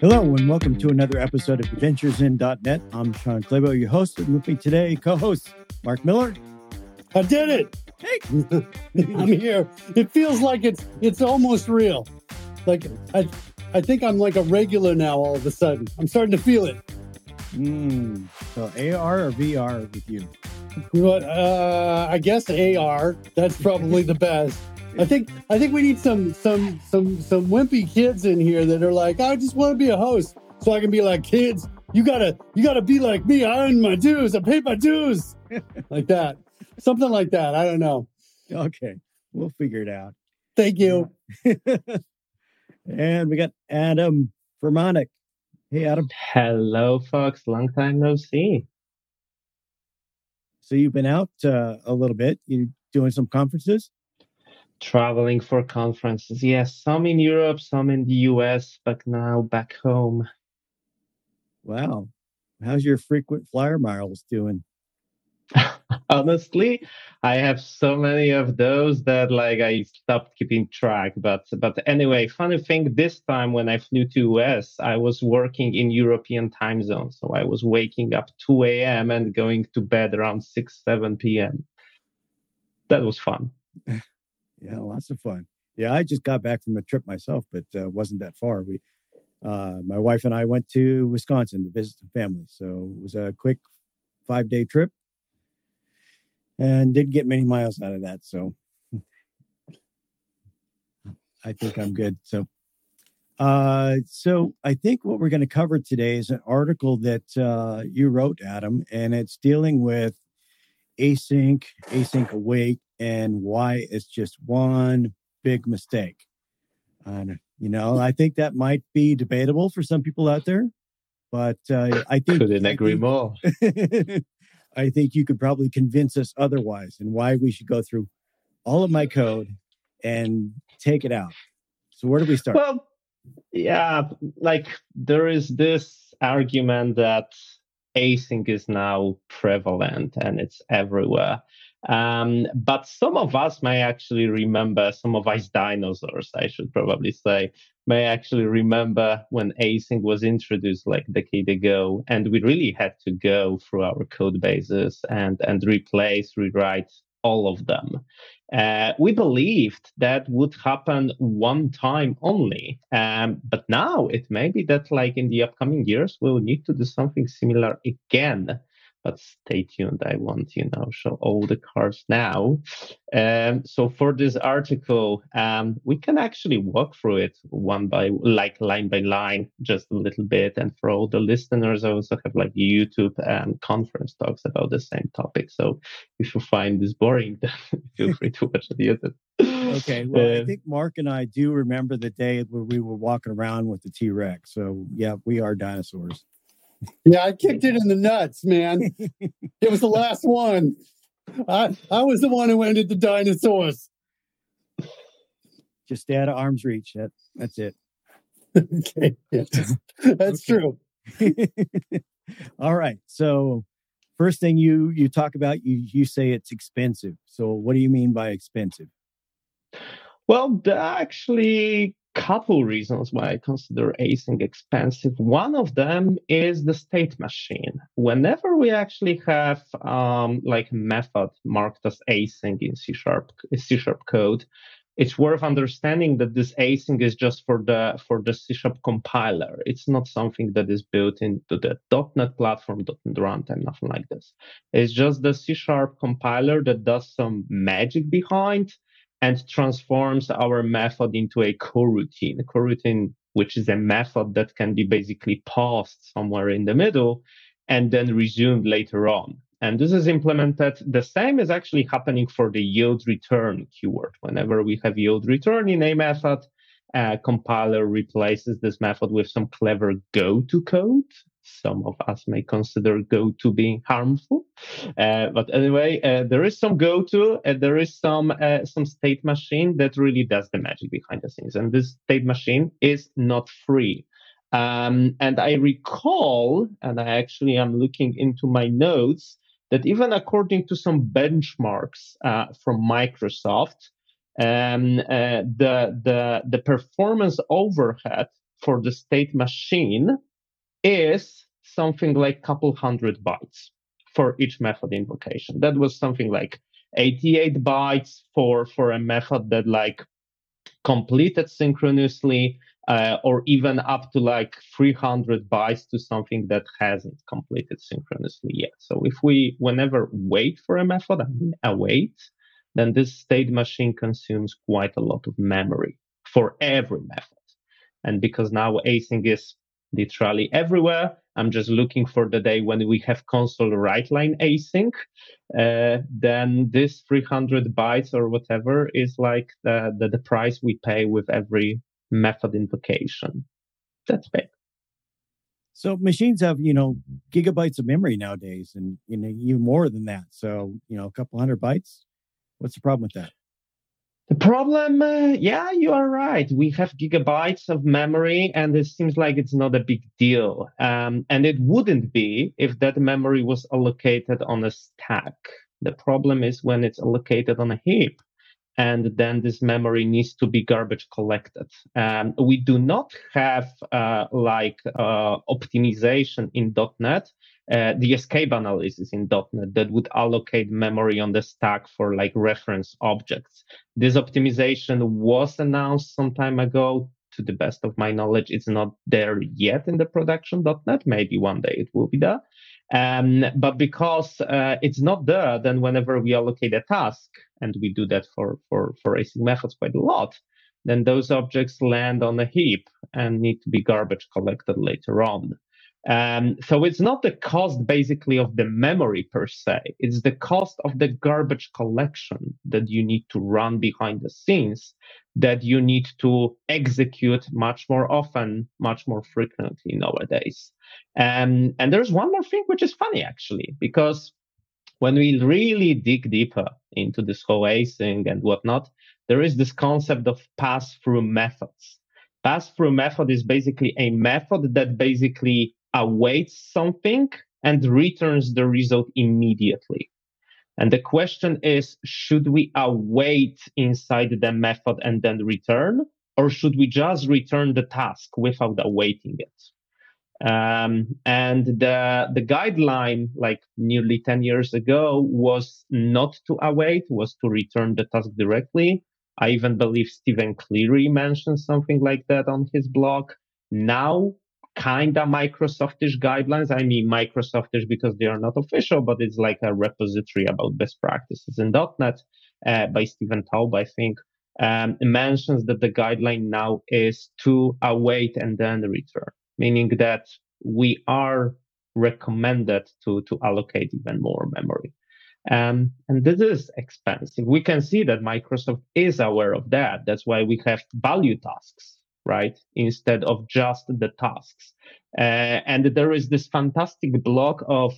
Hello, and welcome to another episode of AdventuresIn.net. I'm Shawn Clabough, your host, and with me today, co-host Mark Miller. I did it. Hey, I'm here. It feels like it's it's almost real. Like I I think I'm like a regular now all of a sudden. I'm starting to feel it. mm, so AR or VR with you? But uh I guess AR, that's probably the best. I think I think we need some some some some wimpy kids in here that are like, I just want to be a host. So I can be like, kids, you gotta you gotta be like me. I earn my dues, I pay my dues. like that. Something like that. I don't know. Okay, we'll figure it out. Thank you. and we got Adam Furmanek. Hey, Adam. Hello, folks. Long time no see. So you've been out uh, a little bit. You doing some conferences? Traveling for conferences. Yes, some in Europe, some in the US, but now back home. Wow. How's your frequent flyer miles doing? Honestly, I have so many of those that like I stopped keeping track. But but anyway, funny thing, this time when I flew to US, I was working in European time zone. So I was waking up 2 a.m. and going to bed around 6, 7 p.m. That was fun. Yeah, lots of fun. Yeah, I just got back from a trip myself, but uh, wasn't that far. We, uh, my wife and I went to Wisconsin to visit some family, so it was a quick five day trip, and didn't get many miles out of that. So I think I'm good. So, uh, so I think what we're going to cover today is an article that uh, you wrote, Adam, and it's dealing with async, async await, and why it's just one big mistake. And you know, I think that might be debatable for some people out there, but uh, I think Couldn't I agree think- more. I think you could probably convince us otherwise, and why we should go through all of my code and take it out. So where do we start? Well, yeah, like there is this argument that async is now prevalent and it's everywhere. Um, but some of us may actually remember, some of us dinosaurs, I should probably say, may actually remember when async was introduced like a decade ago, and we really had to go through our code bases and and replace, rewrite all of them. Uh, we believed that would happen one time only, um, but now it may be that like in the upcoming years we'll need to do something similar again. But stay tuned. I want you know show all the cards now. Um, so for this article, um, we can actually walk through it one by like line by line, just a little bit. And for all the listeners, I also have like YouTube and conference talks about the same topic. So if you find this boring, then feel free to watch the YouTube. Okay, well, I Uh, think Mark and I do remember the day where we were walking around with the T Rex. So yeah, we are dinosaurs. Yeah, I kicked it in the nuts, man. it was the last one. I I was the one who ended the dinosaurs. Just stay out of arm's reach. That that's it. okay, yeah. that's Okay. true. All right. So first thing you you talk about, you you say it's expensive. So what do you mean by expensive? Well, actually couple reasons why I consider async expensive. One of them is the state machine. Whenever we actually have um, like a method marked as async in C sharp C sharp code, it's worth understanding that this async is just for the for the C sharp compiler. It's not something that is built into the .NET platform, .NET runtime, nothing like this. It's just the C sharp compiler that does some magic behind and transforms our method into a coroutine. A coroutine, which is a method that can be basically paused somewhere in the middle and then resumed later on. And this is implemented. The same is actually happening for the yield return keyword. Whenever we have yield return in a method, uh, compiler replaces this method with some clever go to code. Some of us may consider go to being harmful. Uh, but anyway, uh, there is some go to, and there is some uh, some state machine that really does the magic behind the scenes. And this state machine is not free. Um, and I recall, and I actually am looking into my notes, that even according to some benchmarks uh, from Microsoft, um, uh, the the the performance overhead for the state machine is something like couple hundred bytes for each method invocation. That was something like 88 bytes for, for a method that like completed synchronously uh, or even up to like 300 bytes to something that hasn't completed synchronously yet. So if we, whenever wait for a method, I mean await, then this state machine consumes quite a lot of memory for every method. And because now async is literally everywhere, I'm just looking for the day when we have console write line async. Uh, then this 300 bytes or whatever is like the, the, the price we pay with every method invocation. That's big. So machines have, you know, gigabytes of memory nowadays and you know, even more than that. So, you know, a couple hundred bytes. What's the problem with that? The problem, uh, yeah, you are right. We have gigabytes of memory, and it seems like it's not a big deal. Um, and it wouldn't be if that memory was allocated on a stack. The problem is when it's allocated on a heap and then this memory needs to be garbage collected. Um, we do not have uh, like uh, optimization in .NET, uh, the escape analysis in .NET that would allocate memory on the stack for like reference objects. This optimization was announced some time ago. To the best of my knowledge, it's not there yet in the production .NET. Maybe one day it will be there. Um, but because uh, it's not there, then whenever we allocate a task, and we do that for, for, for async methods quite a lot, then those objects land on a heap and need to be garbage collected later on. Um, so it's not the cost basically of the memory per se. It's the cost of the garbage collection that you need to run behind the scenes that you need to execute much more often, much more frequently nowadays. Um, and there's one more thing which is funny actually, because when we really dig deeper into this whole async and whatnot, there is this concept of pass-through methods. Pass-through method is basically a method that basically awaits something and returns the result immediately. And the question is, should we await inside the method and then return? Or should we just return the task without awaiting it? Um, and the, the guideline, like nearly 10 years ago, was not to await, was to return the task directly. I even believe Stephen Cleary mentioned something like that on his blog. Now kinda Microsoftish guidelines. I mean Microsoftish because they are not official, but it's like a repository about best practices in .NET uh, by Stephen Toub, I think. Um, mentions that the guideline now is to await and then return, meaning that we are recommended to, to allocate even more memory. Um, and this is expensive. We can see that Microsoft is aware of that. That's why we have value tasks right? Instead of just the tasks. Uh, and there is this fantastic blog of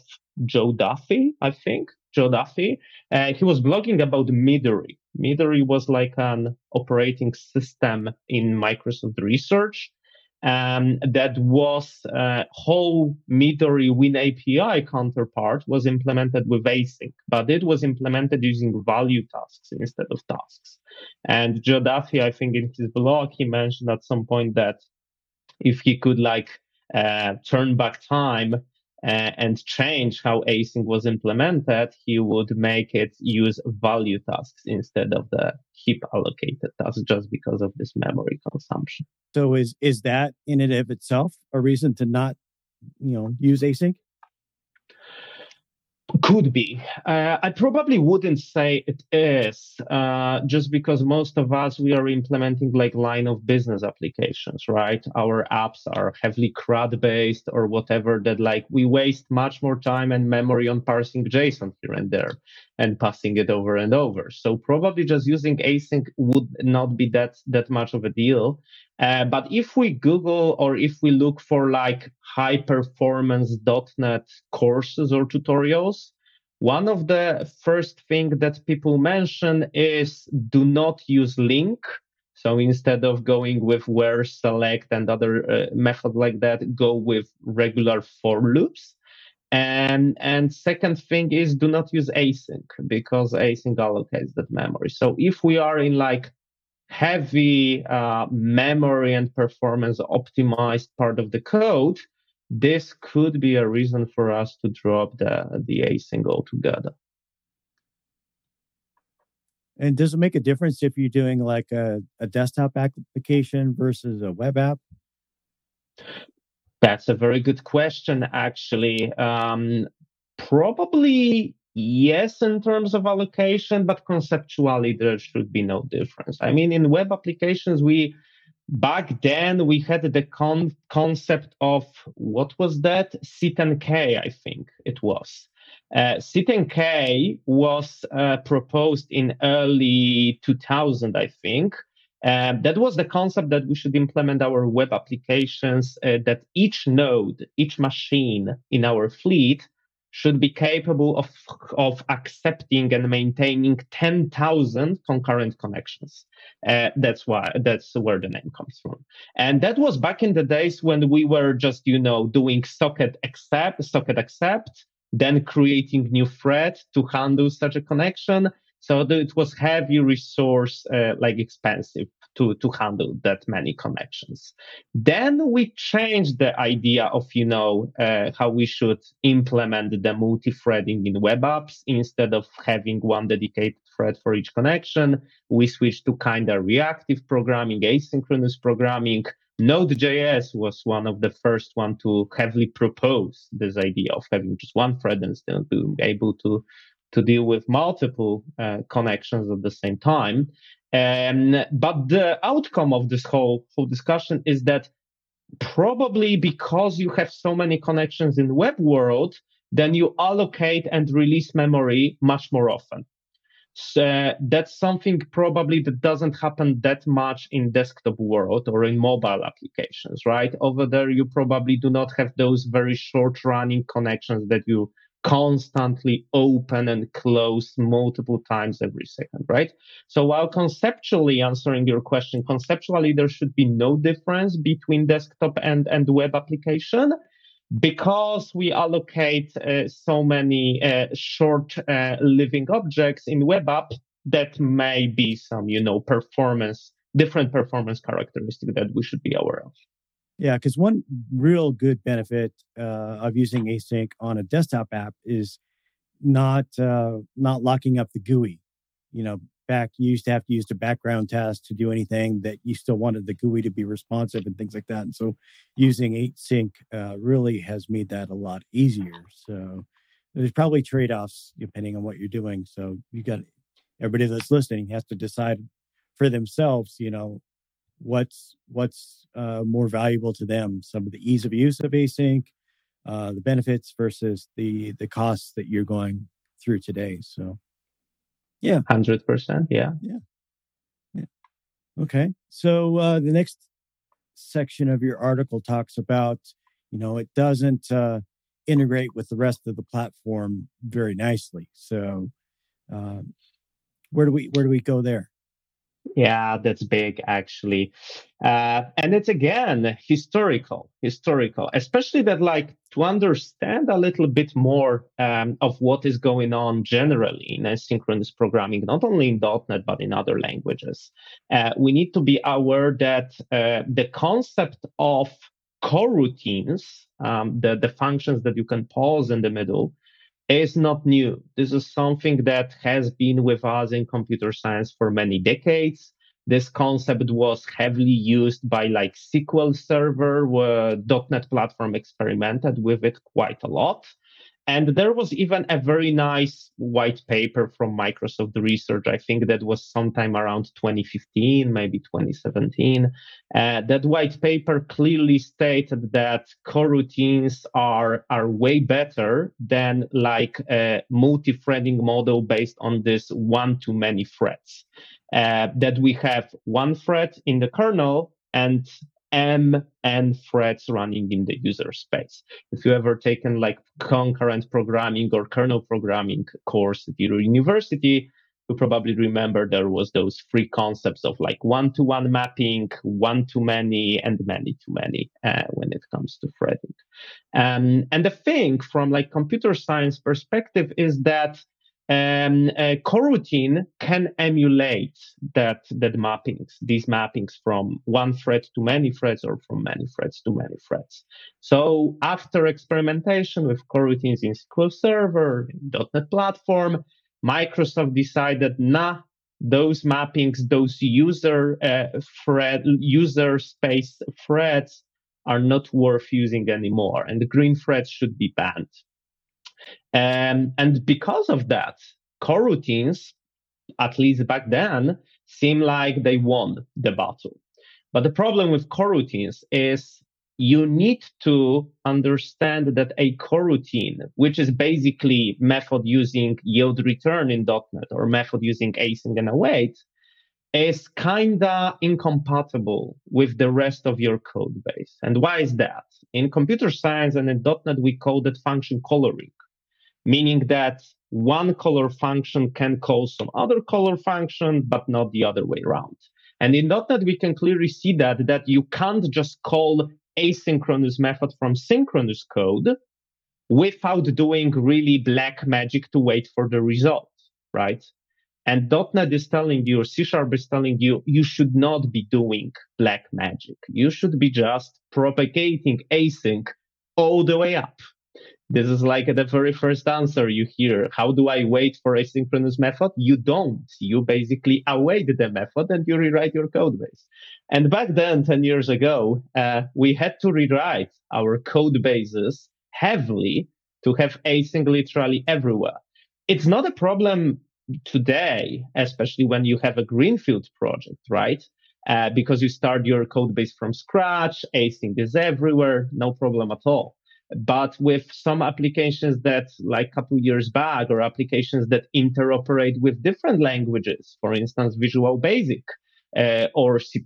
Joe Duffy, I think. Joe Duffy. Uh, he was blogging about Midori. Midori was like an operating system in Microsoft Research um, that was uh, whole Midori Win API counterpart was implemented with async, but it was implemented using value tasks instead of tasks. And Joe Duffy, I think in his blog, he mentioned at some point that if he could like uh, turn back time uh, and change how async was implemented, he would make it use value tasks instead of the heap allocated tasks just because of this memory consumption. So is is that in and of itself a reason to not, you know, use async? Could be. Uh, I probably wouldn't say it is, uh, just because most of us we are implementing like line of business applications, right? Our apps are heavily CRUD based or whatever. That like we waste much more time and memory on parsing JSON here and there and passing it over and over. So probably just using async would not be that that much of a deal. Uh, but if we Google or if we look for like high performance .NET courses or tutorials, one of the first thing that people mention is do not use LINQ. So instead of going with where select and other uh, method like that, go with regular for loops. And and second thing is do not use async because async allocates that memory. So if we are in like heavy uh, memory and performance optimized part of the code, this could be a reason for us to drop the, the async altogether. And does it make a difference if you're doing like a, a desktop application versus a web app? That's a very good question, actually. Um, probably yes, in terms of allocation, but conceptually, there should be no difference. I mean, in web applications, we back then we had the con- concept of what was that? C10K, I think it was. Uh, C10K was uh, proposed in early 2000, I think. Um, that was the concept that we should implement our web applications, uh, that each node, each machine in our fleet should be capable of, of accepting and maintaining 10,000 concurrent connections. Uh, that's why, that's where the name comes from. And that was back in the days when we were just, you know, doing socket accept, socket accept, then creating new thread to handle such a connection. So it was heavy resource, uh, like expensive to, to handle that many connections. Then we changed the idea of, you know, uh, how we should implement the multi-threading in web apps instead of having one dedicated thread for each connection. We switched to kind of reactive programming, asynchronous programming. Node.js was one of the first one to heavily propose this idea of having just one thread and still being able to to deal with multiple uh, connections at the same time. Um, but the outcome of this whole whole discussion is that probably because you have so many connections in web world, then you allocate and release memory much more often. So that's something probably that doesn't happen that much in desktop world or in mobile applications, right? Over there, you probably do not have those very short running connections that you constantly open and close multiple times every second, right? So while conceptually answering your question, conceptually there should be no difference between desktop and, and web application because we allocate uh, so many uh, short uh, living objects in web app that may be some, you know, performance, different performance characteristic that we should be aware of. Yeah, because one real good benefit uh, of using async on a desktop app is not uh, not locking up the GUI. You know, back you used to have to use the background task to do anything that you still wanted the GUI to be responsive and things like that. And so, using async uh, really has made that a lot easier. So, there's probably trade offs depending on what you're doing. So, you got everybody that's listening has to decide for themselves. You know, what's what's uh, more valuable to them. Some of the ease of use of async uh, the benefits versus the the costs that you're going through today so. Yeah. 100% yeah. Yeah. Yeah. Okay so uh, the next section of your article talks about you know it doesn't uh, integrate with the rest of the platform very nicely so um, where do we where do we go there yeah, that's big actually. Uh, and it's again historical, historical, especially that like to understand a little bit more um, of what is going on generally in asynchronous programming, not only in .NET, but in other languages. Uh, we need to be aware that uh, the concept of coroutines, um, the, the functions that you can pause in the middle, is not new. This is something that has been with us in computer science for many decades. This concept was heavily used by like SQL Server, where .NET Platform experimented with it quite a lot. And there was even a very nice white paper from Microsoft Research. I think that was sometime around 2015, maybe 2017. Uh, that white paper clearly stated that coroutines are, are way better than like a multi-threading model based on this one to many threads. Uh, that we have one thread in the kernel and M and threads running in the user space. If you ever taken like concurrent programming or kernel programming course at your university, you probably remember there was those three concepts of like one-to-one mapping, one-to-many, and many-to-many uh, when it comes to threading. Um, and the thing from like computer science perspective is that um, uh, coroutine can emulate that that mappings, these mappings from one thread to many threads or from many threads to many threads. So after experimentation with coroutines in SQL Server, .NET Platform, Microsoft decided, nah, those mappings, those user uh, thread, user space threads are not worth using anymore, and the green threads should be banned. Um, and because of that, coroutines, at least back then, seem like they won the battle. But the problem with coroutines is you need to understand that a coroutine, which is basically method using yield return in .NET or method using async and await, is kinda incompatible with the rest of your code base. And why is that? In computer science and in .NET, we call that function coloring meaning that one color function can call some other color function, but not the other way around. And in .NET, we can clearly see that, that you can't just call asynchronous method from synchronous code without doing really black magic to wait for the result, right? And .NET is telling you, or C Sharp is telling you, you should not be doing black magic. You should be just propagating async all the way up. This is like the very first answer you hear. How do I wait for asynchronous method? You don't. You basically await the method and you rewrite your code base. And back then, 10 years ago, uh, we had to rewrite our code bases heavily to have async literally everywhere. It's not a problem today, especially when you have a greenfield project, right? Uh, because you start your code base from scratch, async is everywhere, no problem at all. But with some applications that, like a couple years back, or applications that interoperate with different languages, for instance, Visual Basic uh, or C++,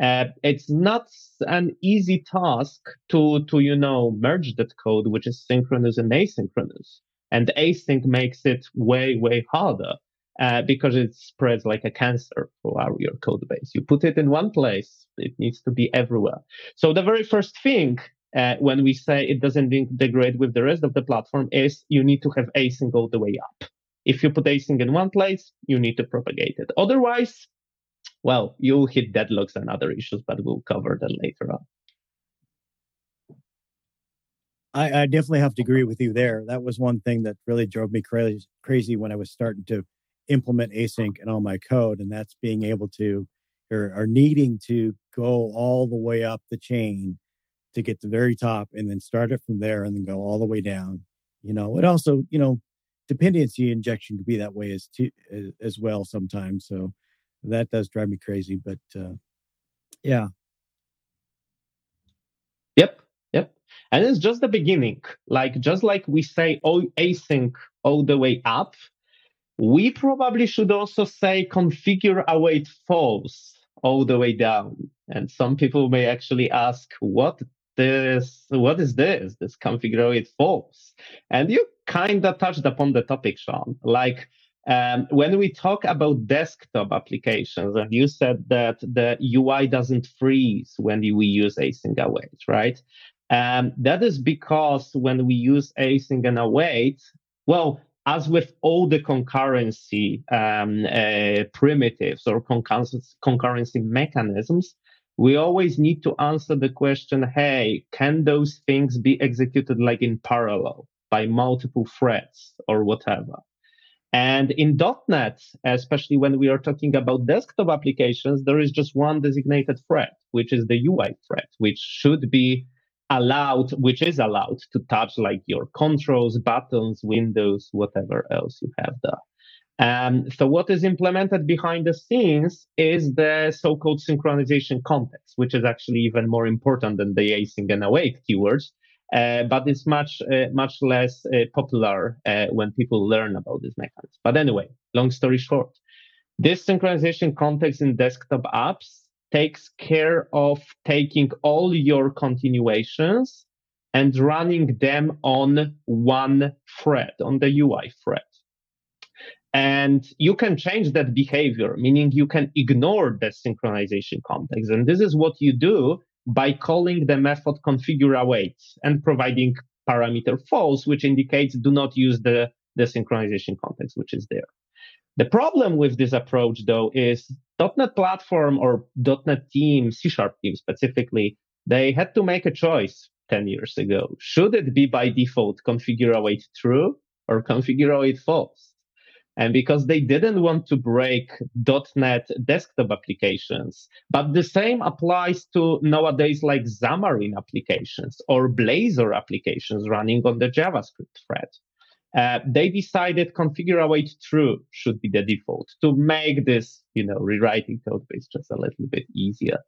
uh, it's not an easy task to, to, you know, merge that code, which is synchronous and asynchronous. And async makes it way, way harder. Uh, because it spreads like a cancer throughout your code base. You put it in one place, it needs to be everywhere. So the very first thing uh, when we say it doesn't integrate with the rest of the platform is you need to have async all the way up. If you put async in one place, you need to propagate it. Otherwise, well, you'll hit deadlocks and other issues, but we'll cover that later on. I, I definitely have to agree with you there. That was one thing that really drove me crazy, crazy when I was starting to implement async in all my code, and that's being able to or, or needing to go all the way up the chain to get to the very top and then start it from there and then go all the way down. You know, it also, you know, dependency injection could be that way as too, as well sometimes. So that does drive me crazy, but uh, yeah. Yep. Yep. And it's just the beginning. Like just like we say oh async all the way up, we probably should also say configure await false all the way down. And some people may actually ask, what this what is this? This configure it false. And you kind of touched upon the topic Shawn. Like um, when we talk about desktop applications and you said that the ui doesn't freeze when we use async await right? Um, that is because when we use async and await well as with all the concurrency um, uh, primitives or concurrency mechanisms, we always need to answer the question hey can those things be executed like in parallel by multiple threads or whatever and in .NET, especially when we are talking about desktop applications, there is just one designated thread, which is the UI thread, which should be allowed, which is allowed to touch like your controls, buttons, windows, whatever else you have there. Um, so what is implemented behind the scenes is the so-called synchronization context, which is actually even more important than the async and await keywords. Uh, but it's much uh, much less uh, popular uh, when people learn about this mechanism. But anyway, long story short, this synchronization context in desktop apps takes care of taking all your continuations and running them on one thread, on the UI thread. And you can change that behavior, meaning you can ignore the synchronization context. And this is what you do by calling the method configure await and providing parameter false, which indicates do not use the the synchronization context which is there. The problem with this approach, though, is .NET Platform or .NET Team, C Sharp team specifically, they had to make a choice 10 years ago. Should it be by default configure await true or configure await false? And because they didn't want to break .NET desktop applications, but the same applies to nowadays like Xamarin applications or Blazor applications running on the JavaScript thread. Uh, they decided configure await true should be the default to make this, you know, rewriting code base just a little bit easier.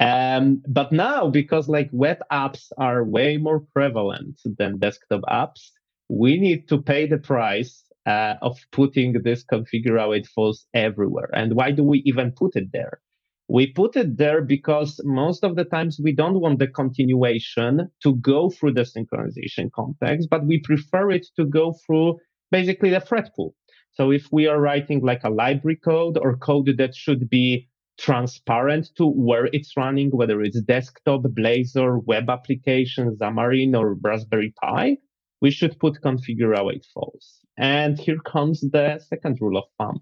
Um, but now, because like web apps are way more prevalent than desktop apps, we need to pay the price uh, of putting this configure await false everywhere. And why do we even put it there? We put it there because most of the times we don't want the continuation to go through the synchronization context, but we prefer it to go through basically the thread pool. So if we are writing like a library code or code that should be transparent to where it's running, whether it's desktop, Blazor, web application, Xamarin, or Raspberry Pi, we should put configure await false. And here comes the second rule of thumb.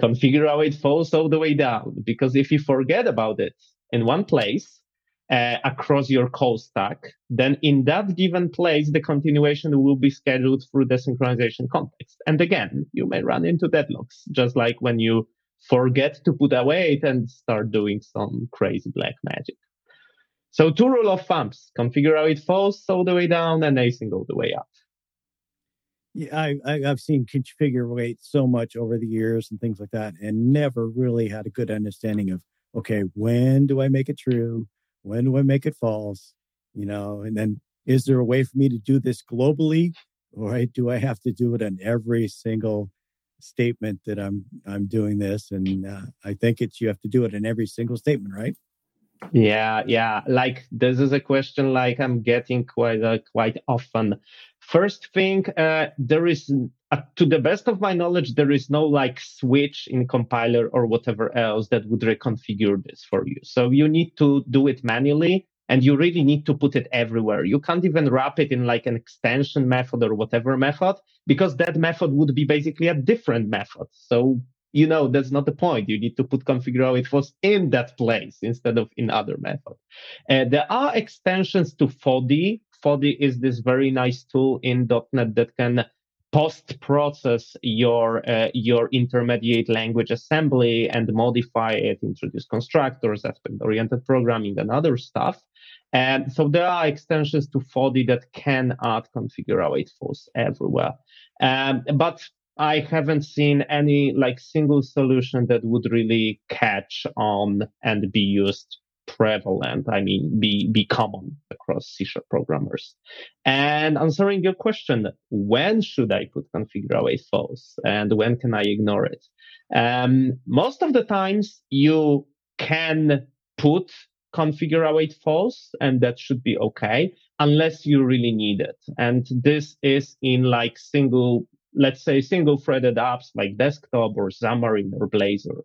Configure await false all the way down, because if you forget about it in one place, uh, across your call stack, then in that given place, the continuation will be scheduled through the synchronization context. And again, you may run into deadlocks, just like when you forget to put await and start doing some crazy black magic. So two rule of thumbs, configure it false all the way down and async all the way up. Yeah, I, I, have seen configure await so much over the years and things like that, and never really had a good understanding of okay, when do I make it true? When do I make it false? You know, and then is there a way for me to do this globally, or do I have to do it on every single statement that I'm I'm doing this? And uh, I think it's you have to do it in every single statement, right? Yeah, yeah. Like this is a question like I'm getting quite uh, quite often. First thing, uh, there is, uh, to the best of my knowledge, there is no like switch in compiler or whatever else that would reconfigure this for you. So you need to do it manually and you really need to put it everywhere. You can't even wrap it in like an extension method or whatever method because that method would be basically a different method. So you know that's not the point. You need to put configure await false in that place instead of in other method. Uh, there are extensions to Fody. Fody is this very nice tool in .NET that can post process your uh, your intermediate language assembly and modify it, introduce constructors, aspect oriented programming, and other stuff. And so there are extensions to Fody that can add configure false everywhere. Um, but I haven't seen any like single solution that would really catch on and be used prevalent. I mean, be be common across C sharp programmers. And answering your question, when should I put configure await false, and when can I ignore it? Um, most of the times, you can put configure await false, and that should be okay, unless you really need it. And this is in like single let's say single threaded apps like desktop or Xamarin or Blazor,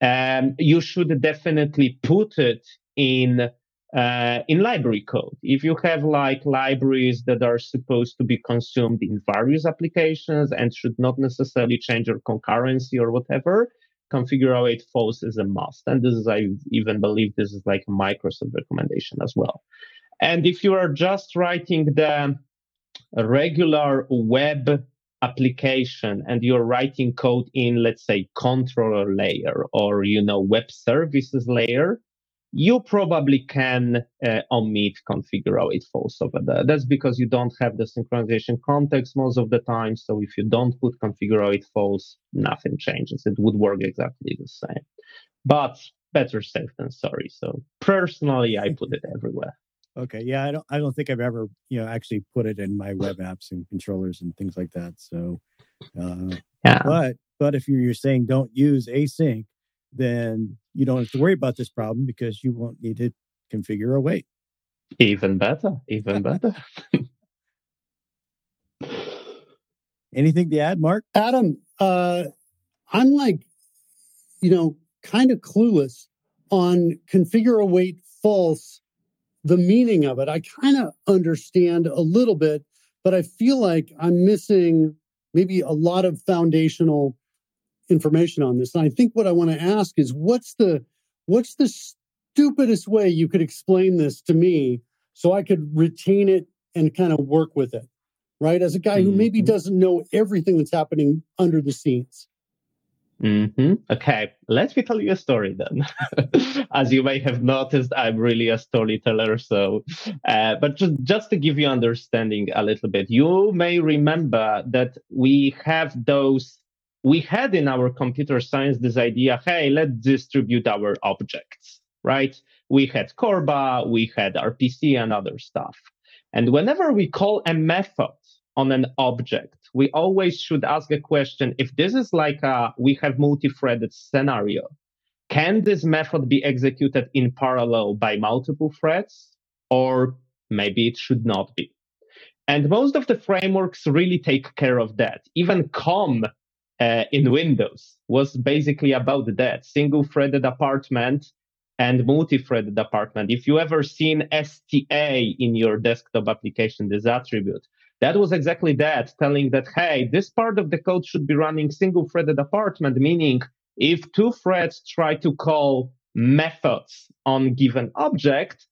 um, you should definitely put it in uh, in library code. If you have like libraries that are supposed to be consumed in various applications and should not necessarily change your concurrency or whatever, configure await false is a must. And this is, I even believe this is like a Microsoft recommendation as well. And if you are just writing the regular web application and you're writing code in, let's say, controller layer or, you know, web services layer, you probably can uh, omit configure it false over there. That's because you don't have the synchronization context most of the time. So if you don't put configure it false, nothing changes. It would work exactly the same. But better safe than sorry. So personally, I put it everywhere. Okay. Yeah, I don't I don't think I've ever, you know, actually put it in my web apps and controllers and things like that. So uh yeah. but but if you're, you're saying don't use async, then you don't have to worry about this problem because you won't need to configure await. Even better. Even better. Anything to add, Mark? Adam, uh I'm like, you know, kind of clueless on configure await false the meaning of it. I kind of understand a little bit, but I feel like I'm missing maybe a lot of foundational information on this. And I think what I want to ask is what's the what's the stupidest way you could explain this to me so I could retain it and kind of work with it, right? As a guy who maybe mm-hmm. doesn't know everything that's happening under the scenes. Mm-hmm. Okay, let me tell you a story then. As you may have noticed, I'm really a storyteller. So, uh, but just, just to give you understanding a little bit, you may remember that we have those, we had in our computer science this idea, hey, let's distribute our objects, right? We had Corba, we had RPC and other stuff. And whenever we call a method on an object, we always should ask a question. If this is like a, we have multi-threaded scenario, can this method be executed in parallel by multiple threads? Or maybe it should not be. And most of the frameworks really take care of that. Even COM uh, in Windows was basically about that single threaded apartment and multi-threaded apartment. If you ever seen STA in your desktop application, this attribute, that was exactly that, telling that, hey, this part of the code should be running single threaded apartment, meaning if two threads try to call methods on given object,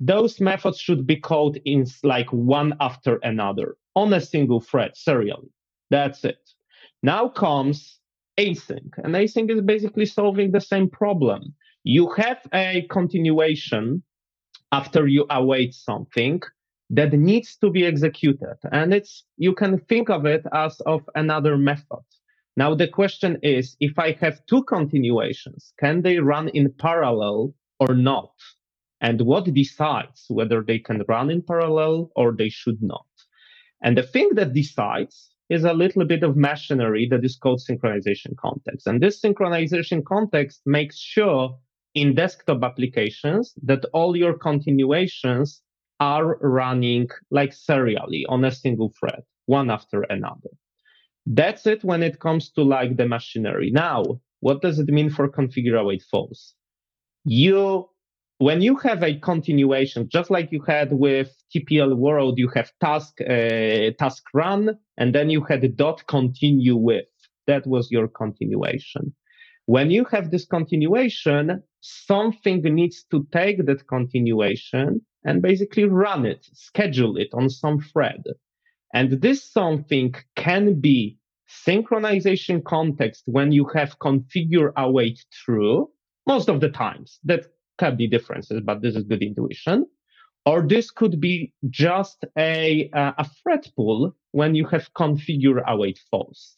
those methods should be called in like one after another on a single thread serially. That's it. Now comes async, and async is basically solving the same problem. You have a continuation after you await something that needs to be executed. And it's, you can think of it as of another method. Now, the question is, if I have two continuations, can they run in parallel or not? And what decides whether they can run in parallel or they should not? And the thing that decides is a little bit of machinery that is called synchronization context. And this synchronization context makes sure in desktop applications that all your continuations are running like serially on a single thread, one after another. That's it when it comes to like the machinery. Now, what does it mean for configure await false? You, when you have a continuation, just like you had with TPL world, you have task, uh, task run, and then you had dot continue with. That was your continuation. When you have this continuation, something needs to take that continuation and basically run it, schedule it on some thread. And this something can be synchronization context when you have configure await true most of the times. That can be differences, but this is good intuition. Or this could be just a, uh, a thread pool when you have configure await false.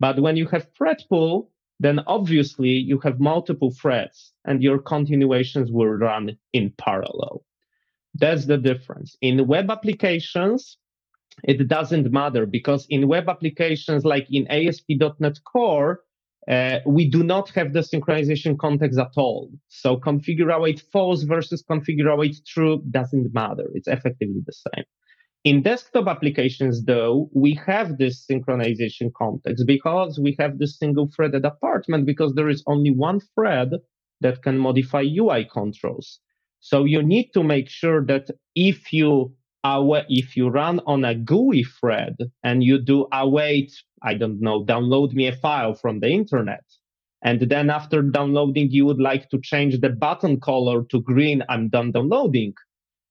But when you have thread pool, then obviously you have multiple threads and your continuations will run in parallel. That's the difference. In web applications, it doesn't matter because in web applications like in ASP.NET Core, uh, we do not have the synchronization context at all. So configure await false versus configure await true doesn't matter. It's effectively the same. In desktop applications, though, we have this synchronization context because we have this single threaded apartment because there is only one thread that can modify UI controls. So you need to make sure that if you if you run on a GUI thread and you do await, I don't know, download me a file from the internet. And then after downloading, you would like to change the button color to green. I'm done downloading.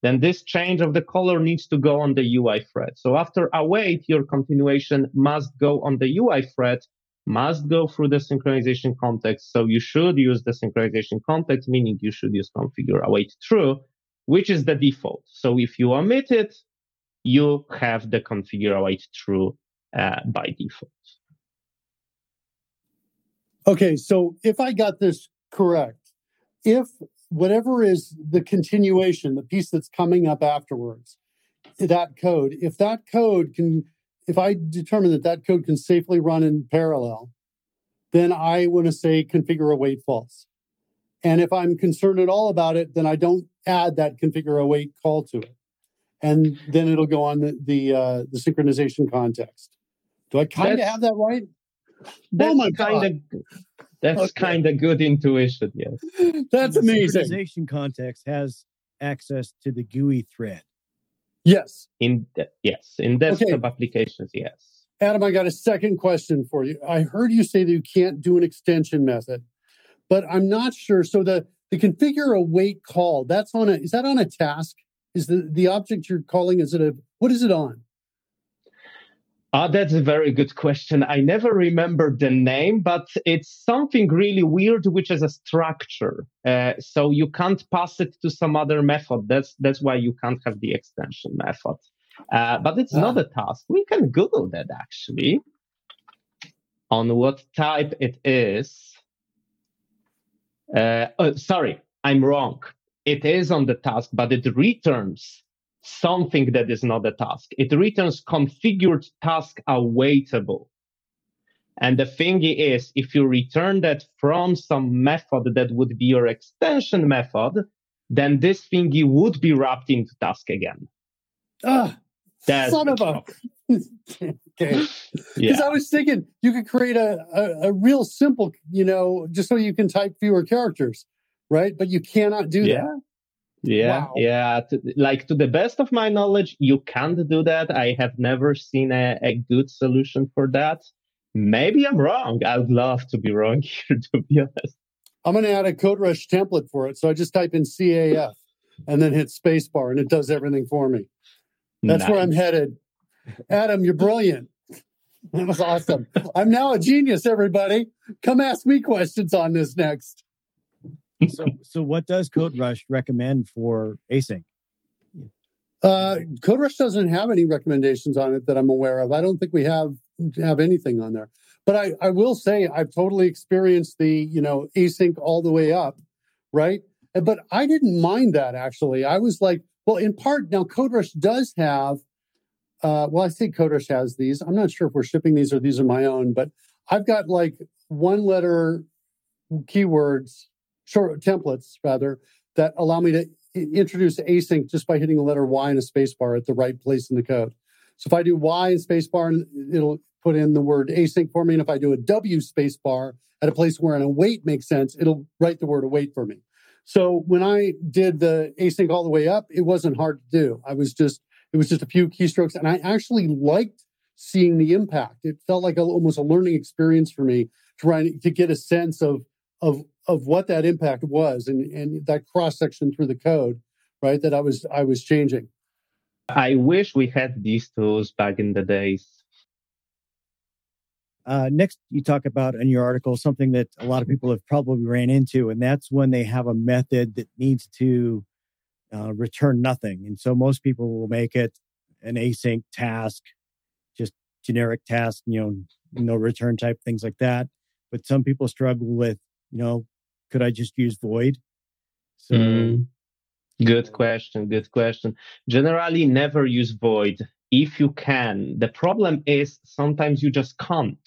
Then this change of the color needs to go on the UI thread. So after await, your continuation must go on the UI thread must go through the synchronization context. So you should use the synchronization context, meaning you should use configure await true, which is the default. So if you omit it, you have the configure await true uh, by default. Okay, so if I got this correct, if whatever is the continuation, the piece that's coming up afterwards, that code, if that code can if I determine that that code can safely run in parallel, then I want to say configure await false. And if I'm concerned at all about it, then I don't add that configure await call to it. And then it'll go on the the, uh, the synchronization context. Do I kind of have that right? That's oh my kind of that's okay. kind of good intuition. Yes, that's the amazing. Synchronization context has access to the GUI thread. Yes. In the, yes, in desktop okay. applications, yes. Adam, I got a second question for you. I heard you say that you can't do an extension method, but I'm not sure. So the the configure await call that's on a is that on a task? Is the the object you're calling is it a what is it on? Uh, that's a very good question. I never remember the name, but it's something really weird, which is a structure. Uh, so you can't pass it to some other method. That's that's why you can't have the extension method. Uh, but it's ah. not a task. We can Google that actually on what type it is. Uh, oh, sorry, I'm wrong. It is on the task, but it returns something that is not a task. It returns configured task awaitable. And the thing is, if you return that from some method that would be your extension method, then this thingy would be wrapped into task again. Ah, That's son of a. okay. Because yeah. I was thinking you could create a, a, a, real simple, you know, just so you can type fewer characters, right? But you cannot do yeah. that. Yeah, wow. yeah. To, like to the best of my knowledge, you can't do that. I have never seen a, a good solution for that. Maybe I'm wrong. I'd love to be wrong here, to be honest. I'm going to add a CodeRush template for it. So I just type in CAF and then hit spacebar, and it does everything for me. That's nice. where I'm headed. Adam, you're brilliant. That was awesome. I'm now a genius, everybody. Come ask me questions on this next so, so what does CodeRush recommend for async? Uh, CodeRush doesn't have any recommendations on it that I'm aware of. I don't think we have have anything on there. But I, I will say I've totally experienced the you know async all the way up, right? But I didn't mind that actually. I was like, well, in part now CodeRush does have. Uh, well, I think CodeRush has these. I'm not sure if we're shipping these or these are my own, but I've got like one letter keywords short templates rather that allow me to introduce async just by hitting the letter Y in a spacebar at the right place in the code. So if I do Y in spacebar, it'll put in the word async for me. And if I do a W spacebar at a place where an await makes sense, it'll write the word await for me. So when I did the async all the way up, it wasn't hard to do. I was just, it was just a few keystrokes. And I actually liked seeing the impact. It felt like a, almost a learning experience for me trying to get a sense of, of of what that impact was and, and that cross section through the code, right? That I was I was changing. I wish we had these tools back in the days. Uh, next, you talk about in your article something that a lot of people have probably ran into, and that's when they have a method that needs to uh, return nothing. And so most people will make it an async task, just generic task, you know, no return type things like that. But some people struggle with, you know, could I just use void? So mm. good question. Good question. Generally, never use void if you can. The problem is sometimes you just can't.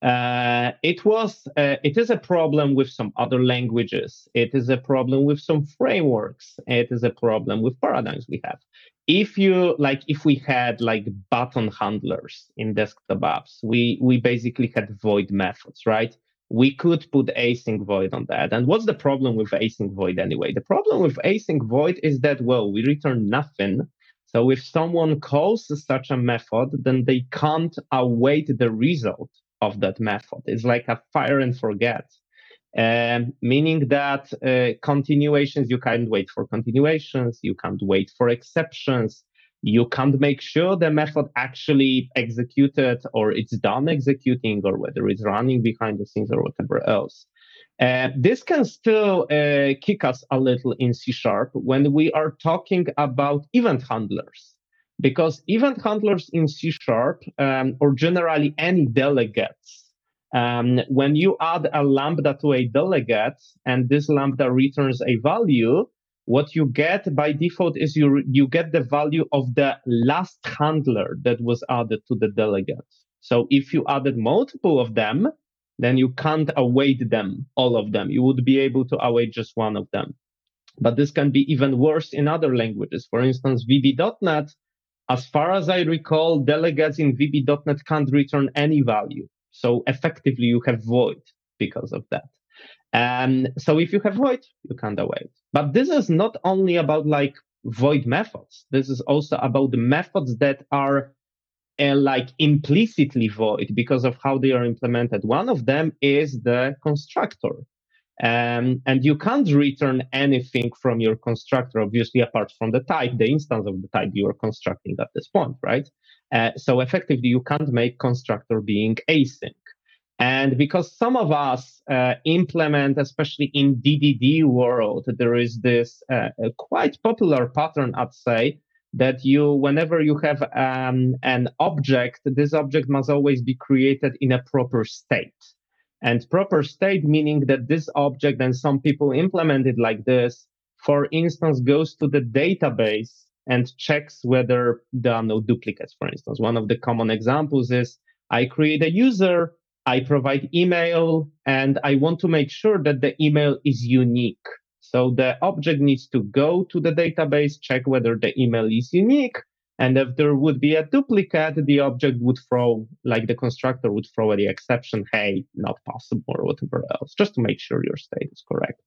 Uh, it was uh, it is a problem with some other languages it is a problem with some frameworks it is a problem with paradigms we have if you like if we had like button handlers in desktop apps we we basically had void methods right we could put async void on that. And what's the problem with async void anyway? The problem with async void is that, well, we return nothing. So if someone calls such a method, then they can't await the result of that method. It's like a fire and forget. Um, meaning that uh, continuations, you can't wait for continuations, you can't wait for exceptions, you can't make sure the method actually executed or it's done executing or whether it's running behind the scenes or whatever else. Uh, this can still uh, kick us a little in C sharp when we are talking about event handlers. Because event handlers in C sharp, um, or generally any delegates, um, when you add a lambda to a delegate and this lambda returns a value, what you get by default is you you get the value of the last handler that was added to the delegate. So if you added multiple of them, then you can't await them, all of them. You would be able to await just one of them. But this can be even worse in other languages. For instance, VB.NET, as far as I recall, delegates in VB.NET can't return any value. So effectively, you have void because of that. And so if you have void, you can't await. But this is not only about like void methods. This is also about the methods that are uh, like implicitly void because of how they are implemented. One of them is the constructor. Um, and you can't return anything from your constructor, obviously, apart from the type, the instance of the type you are constructing at this point, right? Uh, so effectively, you can't make constructor being async. And because some of us uh, implement, especially in DDD world, there is this uh, quite popular pattern, I'd say, that you, whenever you have um, an object, this object must always be created in a proper state. And proper state meaning that this object, and some people implement it like this, for instance, goes to the database and checks whether there are no duplicates, for instance. One of the common examples is I create a user, I provide email, and I want to make sure that the email is unique. So the object needs to go to the database, check whether the email is unique. And if there would be a duplicate, the object would throw, like the constructor would throw the exception, hey, not possible or whatever else, just to make sure your state is correct.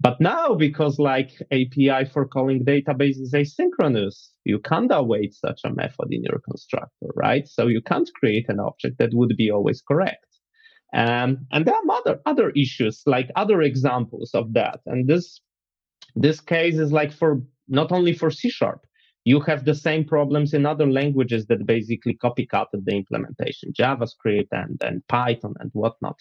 But now, because like API for calling database is asynchronous, you can't await such a method in your constructor, right? So you can't create an object that would be always correct. Um, and there are other other issues, like other examples of that. And this this case is like for not only for C sharp, you have the same problems in other languages that basically copycatted the implementation, JavaScript and, and Python and whatnot.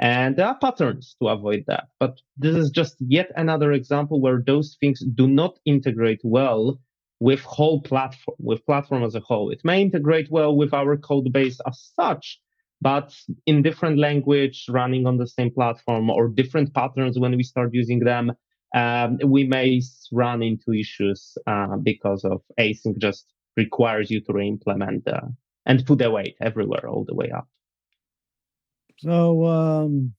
And there are patterns to avoid that. But this is just yet another example where those things do not integrate well with whole platform, with platform as a whole. It may integrate well with our code base as such, but in different language running on the same platform or different patterns when we start using them um, we may run into issues uh, because of async just requires you to re-implement uh, and put the weight everywhere all the way up so um,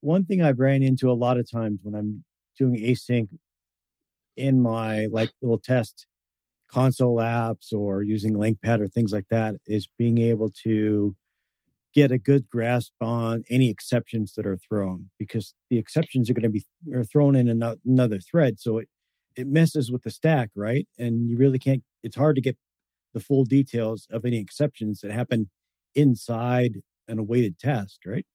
one thing i've ran into a lot of times when i'm doing async in my like little test console apps or using LINQPad or things like that is being able to get a good grasp on any exceptions that are thrown because the exceptions are going to be are thrown in another thread. So it it messes with the stack right? And you really can't it's hard to get the full details of any exceptions that happen inside an awaited test right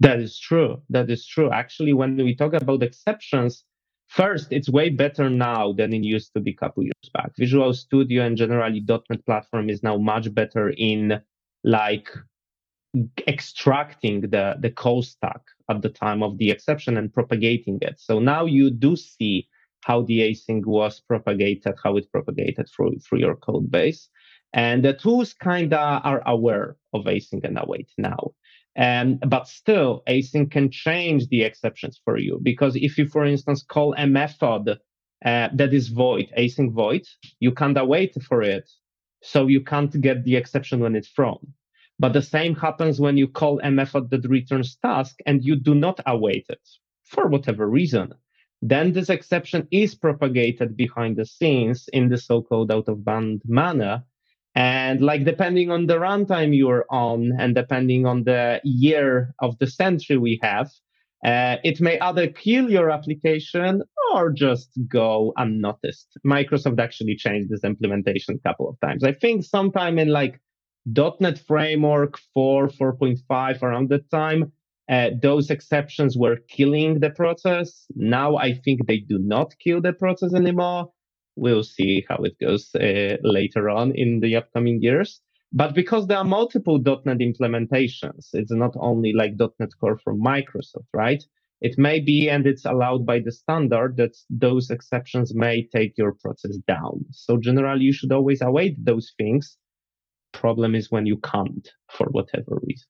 that is true that is true actually when we talk about exceptions First, it's way better now than it used to be a couple years back. Visual Studio and generally .NET platform is now much better in like extracting the, the call stack at the time of the exception and propagating it. So now you do see how the async was propagated, how it propagated through, through your code base. And the tools kind of are aware of async and await now. And but still, async can change the exceptions for you because if you, for instance, call a method uh, that is void, async void, you can't await for it, so you can't get the exception when it's thrown. But the same happens when you call a method that returns task and you do not await it for whatever reason. Then this exception is propagated behind the scenes in the so-called out-of-band manner and like depending on the runtime you're on and depending on the year of the century we have, uh, it may either kill your application or just go unnoticed. Microsoft actually changed this implementation a couple of times. I think sometime in like .NET Framework 4, 4.5, around that time, uh, those exceptions were killing the process. Now I think they do not kill the process anymore we'll see how it goes uh, later on in the upcoming years. But because there are multiple .NET implementations, it's not only like .NET Core from Microsoft, right? It may be, and it's allowed by the standard that those exceptions may take your process down. So generally, you should always await those things. Problem is when you can't for whatever reason.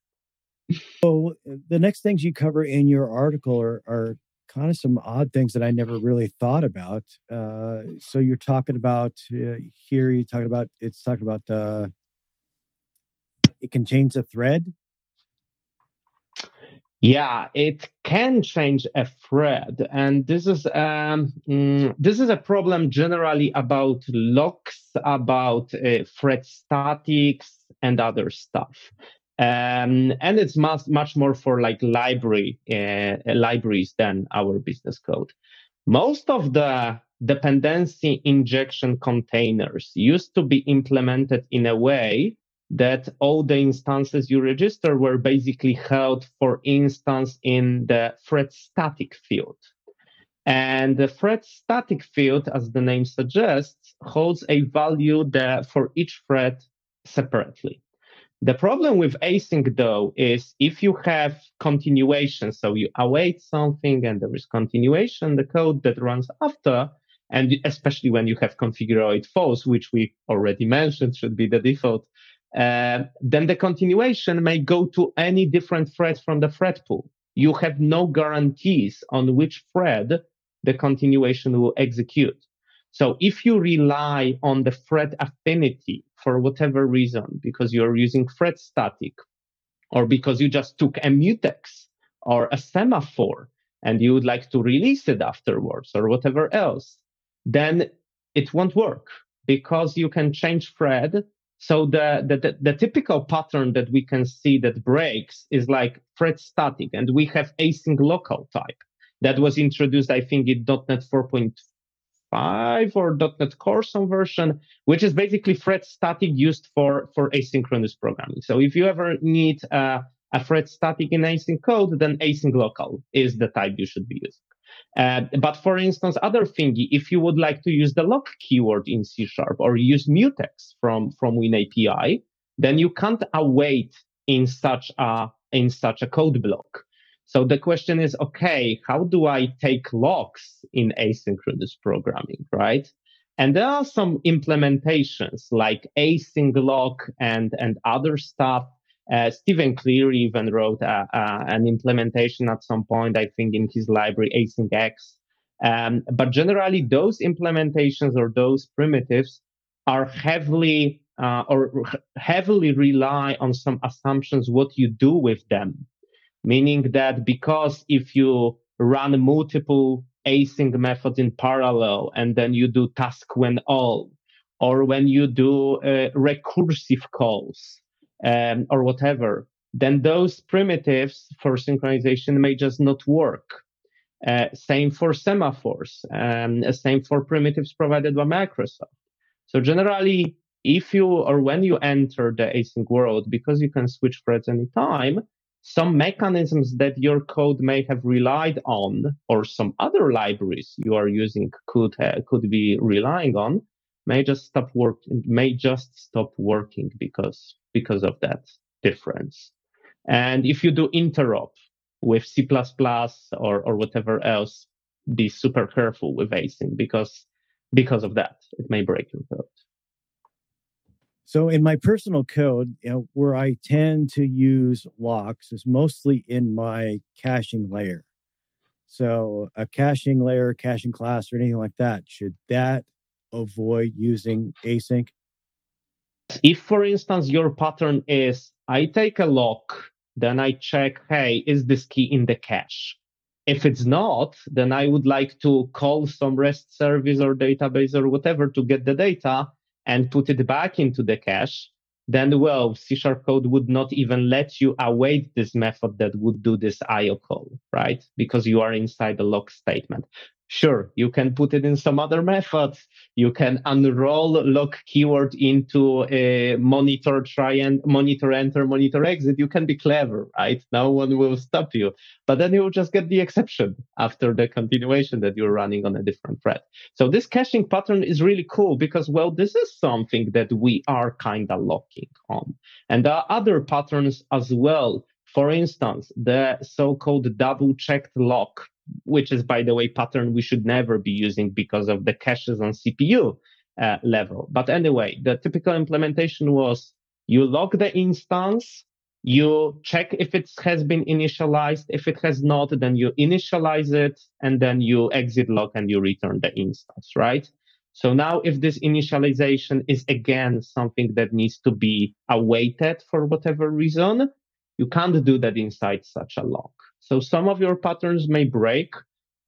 So the next things you cover in your article are, are kind of some odd things that I never really thought about. Uh, so you're talking about uh, here. you're talking about it's talking about uh, it contains a thread. Yeah, it can change a thread, and this is um, mm, this is a problem generally about locks, about uh, thread statics, and other stuff. Um, and it's much, much more for like library uh, libraries than our business code. Most of the dependency injection containers used to be implemented in a way that all the instances you register were basically held, for instance, in the thread static field. And the thread static field, as the name suggests, holds a value that for each thread separately. The problem with async though is if you have continuation, so you await something and there is continuation, the code that runs after, and especially when you have configured false, which we already mentioned should be the default, uh, then the continuation may go to any different thread from the thread pool. You have no guarantees on which thread the continuation will execute. So if you rely on the thread affinity for whatever reason, because you're using thread static, or because you just took a mutex or a semaphore and you would like to release it afterwards or whatever else, then it won't work because you can change thread. So the, the, the, the typical pattern that we can see that breaks is like thread static and we have async local type that was introduced, I think, in .NET 4.5 or .NET Core some version, which is basically thread static used for, for asynchronous programming. So if you ever need uh, a thread static in async code, then async local is the type you should be using. Uh, but for instance, other thingy, if you would like to use the lock keyword in C sharp or use mutex from, from WinAPI, then you can't await in such a, in such a code block. So the question is, okay, how do I take locks in asynchronous programming, right? And there are some implementations like async lock and, and other stuff. Uh, Stephen Cleary even wrote a, a, an implementation at some point, I think, in his library, AsyncEx. Um, but generally, those implementations or those primitives are heavily uh, or heavily rely on some assumptions what you do with them meaning that because if you run multiple async methods in parallel and then you do task when all, or when you do uh, recursive calls um, or whatever, then those primitives for synchronization may just not work. Uh, same for semaphores, um, same for primitives provided by Microsoft. So generally, if you or when you enter the async world, because you can switch threads anytime, some mechanisms that your code may have relied on or some other libraries you are using could could be relying on may just stop working may just stop working because because of that difference. And if you do interop with c++ or or whatever else be super careful with async because because of that. It may break your code so in my personal code, you know, where I tend to use locks is mostly in my caching layer. So a caching layer, caching class, or anything like that, should that avoid using async? If, for instance, your pattern is I take a lock, then I check, hey, is this key in the cache? If it's not, then I would like to call some REST service or database or whatever to get the data and put it back into the cache, then well, C sharp code would not even let you await this method that would do this IO call, right? Because you are inside the lock statement. Sure, you can put it in some other methods. You can unroll lock keyword into a monitor, try and monitor enter, monitor exit. You can be clever, right? No one will stop you. But then you will just get the exception after the continuation that you're running on a different thread. So this caching pattern is really cool because, well, this is something that we are kind of locking on. And there are other patterns as well. For instance, the so-called double checked lock which is, by the way, pattern we should never be using because of the caches on CPU uh, level. But anyway, the typical implementation was you lock the instance, you check if it has been initialized. If it has not, then you initialize it and then you exit lock and you return the instance, right? So now if this initialization is again something that needs to be awaited for whatever reason, you can't do that inside such a lock. So some of your patterns may break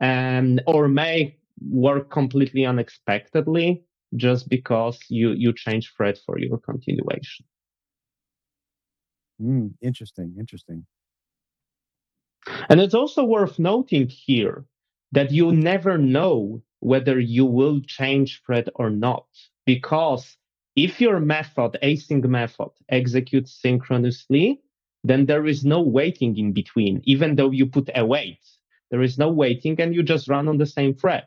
and or may work completely unexpectedly just because you you change thread for your continuation. Mm, interesting, interesting. And it's also worth noting here that you never know whether you will change thread or not. Because if your method, async method, executes synchronously, then there is no waiting in between, even though you put a wait. There is no waiting and you just run on the same thread.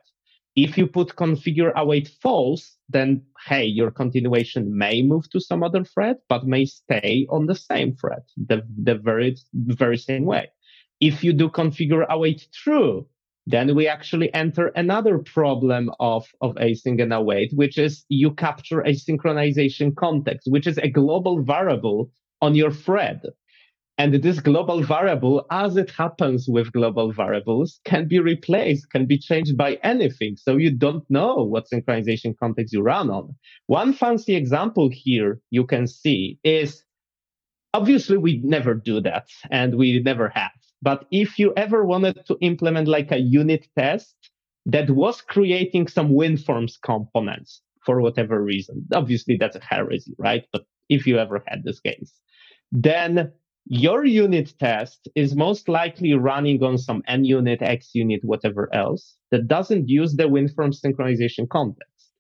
If you put configure await false, then hey, your continuation may move to some other thread, but may stay on the same thread, the, the very, very same way. If you do configure await true, then we actually enter another problem of, of async and await, which is you capture a synchronization context, which is a global variable on your thread. And this global variable, as it happens with global variables, can be replaced, can be changed by anything. So you don't know what synchronization context you run on. One fancy example here you can see is obviously we never do that and we never have. But if you ever wanted to implement like a unit test that was creating some WinForms components for whatever reason, obviously that's a heresy, right? But if you ever had this case, then your unit test is most likely running on some NUnit, X unit, whatever else that doesn't use the WinForm synchronization context.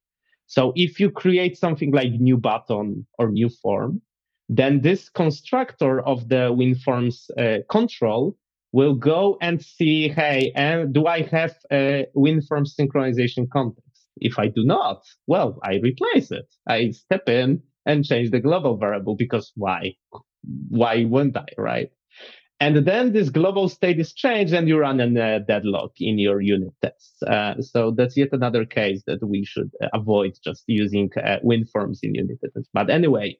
So if you create something like new button or new form, then this constructor of the WinForms uh, control will go and see, hey, uh, do I have a WinForm synchronization context? If I do not, well, I replace it. I step in and change the global variable because why? Why wouldn't I, right? And then this global state is changed and you run a uh, deadlock in your unit tests. Uh, so that's yet another case that we should avoid just using uh, WinForms in unit tests. But anyway,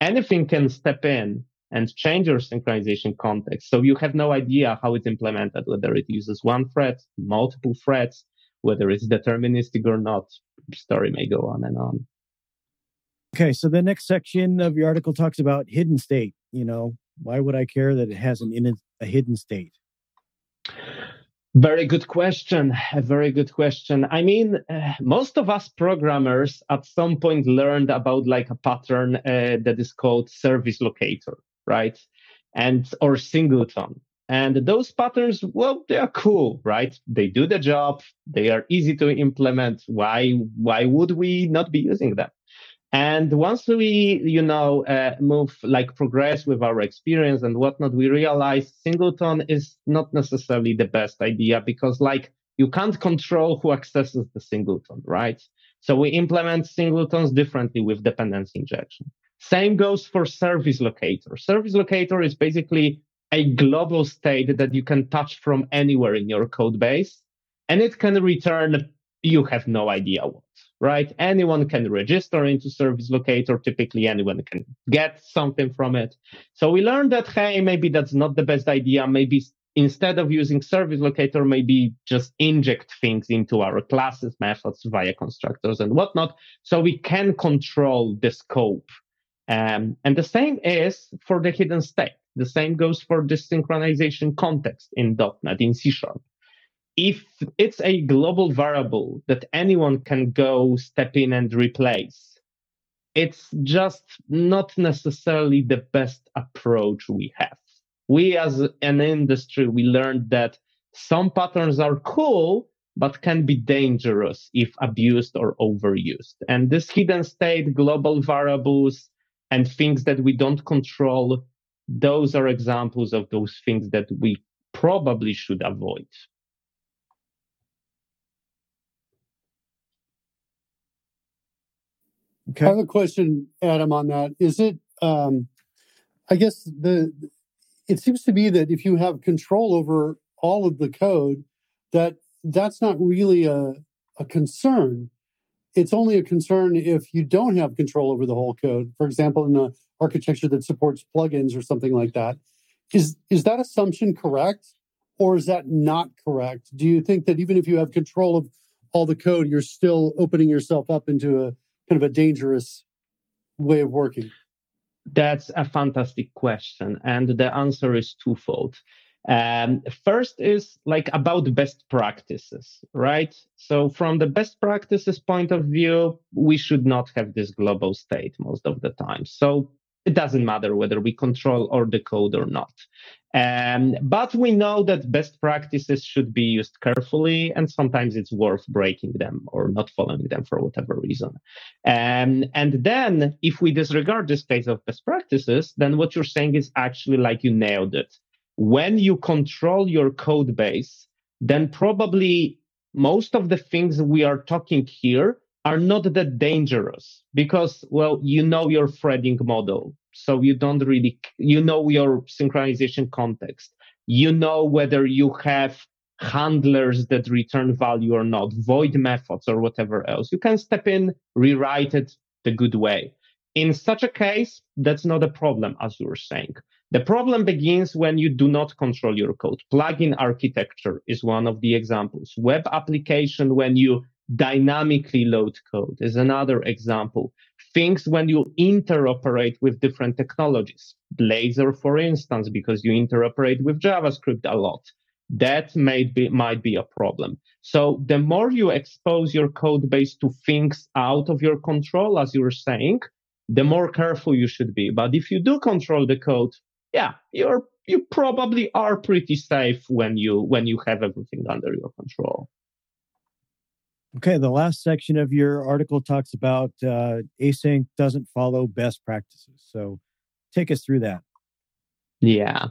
anything can step in and change your synchronization context. So you have no idea how it's implemented, whether it uses one thread, multiple threads, whether it's deterministic or not. Story may go on and on. Okay, so the next section of your article talks about hidden state. You know, why would I care that it has an in a hidden state? Very good question. A very good question. I mean, uh, most of us programmers at some point learned about like a pattern uh, that is called service locator, right? And or singleton. And those patterns, well, they are cool, right? They do the job. They are easy to implement. Why, why would we not be using them? And once we, you know, uh, move, like progress with our experience and whatnot, we realize singleton is not necessarily the best idea because like you can't control who accesses the singleton, right? So we implement singletons differently with dependency injection. Same goes for service locator. Service locator is basically a global state that you can touch from anywhere in your code base and it can return you have no idea what right? Anyone can register into service locator. Typically, anyone can get something from it. So we learned that, hey, maybe that's not the best idea. Maybe instead of using service locator, maybe just inject things into our classes, methods via constructors and whatnot. So we can control the scope. Um, and the same is for the hidden state. The same goes for the synchronization context in .NET, in C Sharp if it's a global variable that anyone can go step in and replace, it's just not necessarily the best approach we have. We as an industry, we learned that some patterns are cool, but can be dangerous if abused or overused. And this hidden state, global variables, and things that we don't control, those are examples of those things that we probably should avoid. Okay. I have a question, Adam, on that. Is it, um, I guess the, it seems to be that if you have control over all of the code, that that's not really a, a concern. It's only a concern if you don't have control over the whole code. For example, in an architecture that supports plugins or something like that. Is is that assumption correct, or is that not correct? Do you think that even if you have control of all the code, you're still opening yourself up into a kind of a dangerous way of working? That's a fantastic question. And the answer is twofold. Um, first is like about best practices, right? So from the best practices point of view, we should not have this global state most of the time. So it doesn't matter whether we control or decode or not. Um, but we know that best practices should be used carefully, and sometimes it's worth breaking them or not following them for whatever reason. Um, and then, if we disregard this case of best practices, then what you're saying is actually like you nailed it. When you control your code base, then probably most of the things we are talking here are not that dangerous because, well, you know your threading model. So you don't really, you know your synchronization context. You know whether you have handlers that return value or not, void methods or whatever else. You can step in, rewrite it the good way. In such a case, that's not a problem, as you were saying. The problem begins when you do not control your code. Plugin architecture is one of the examples. Web application, when you dynamically load code is another example things when you interoperate with different technologies. Blazor, for instance, because you interoperate with JavaScript a lot. That might be, might be a problem. So the more you expose your code base to things out of your control, as you were saying, the more careful you should be. But if you do control the code, yeah, you're, you probably are pretty safe when you, when you have everything under your control. Okay, the last section of your article talks about uh, async doesn't follow best practices. So take us through that. Yeah.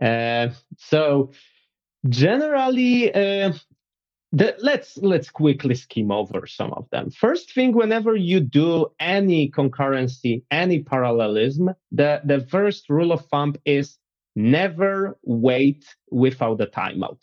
Uh, so generally, uh, the, let's let's quickly skim over some of them. First thing, whenever you do any concurrency, any parallelism, the the first rule of thumb is never wait without a timeout.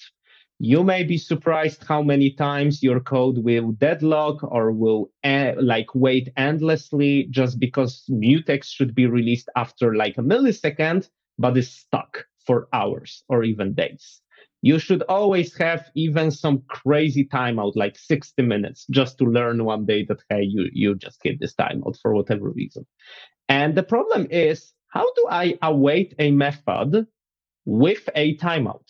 You may be surprised how many times your code will deadlock or will uh, like wait endlessly just because mutex should be released after like a millisecond, but is stuck for hours or even days. You should always have even some crazy timeout, like 60 minutes, just to learn one day that, hey, you, you just hit this timeout for whatever reason. And the problem is, how do I await a method with a timeout?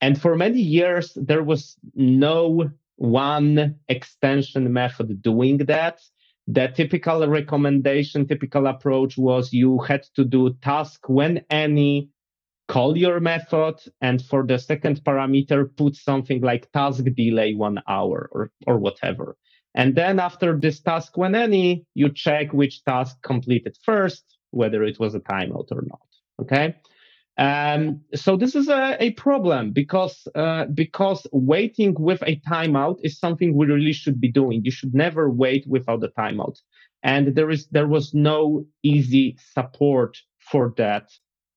And for many years, there was no one extension method doing that. The typical recommendation, typical approach was you had to do task when any, call your method, and for the second parameter, put something like task delay one hour or, or whatever. And then after this task when any, you check which task completed first, whether it was a timeout or not. Okay. Um, so this is a, a problem because uh, because waiting with a timeout is something we really should be doing. You should never wait without a timeout, and there is there was no easy support for that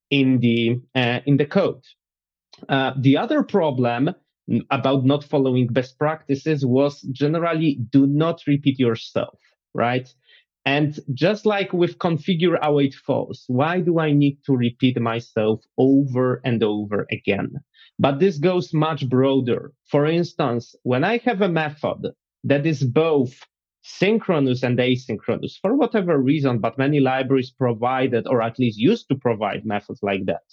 in the uh, in the code. Uh, the other problem about not following best practices was generally do not repeat yourself, right? And just like with configure await false, why do I need to repeat myself over and over again? But this goes much broader. For instance, when I have a method that is both synchronous and asynchronous for whatever reason, but many libraries provided or at least used to provide methods like that.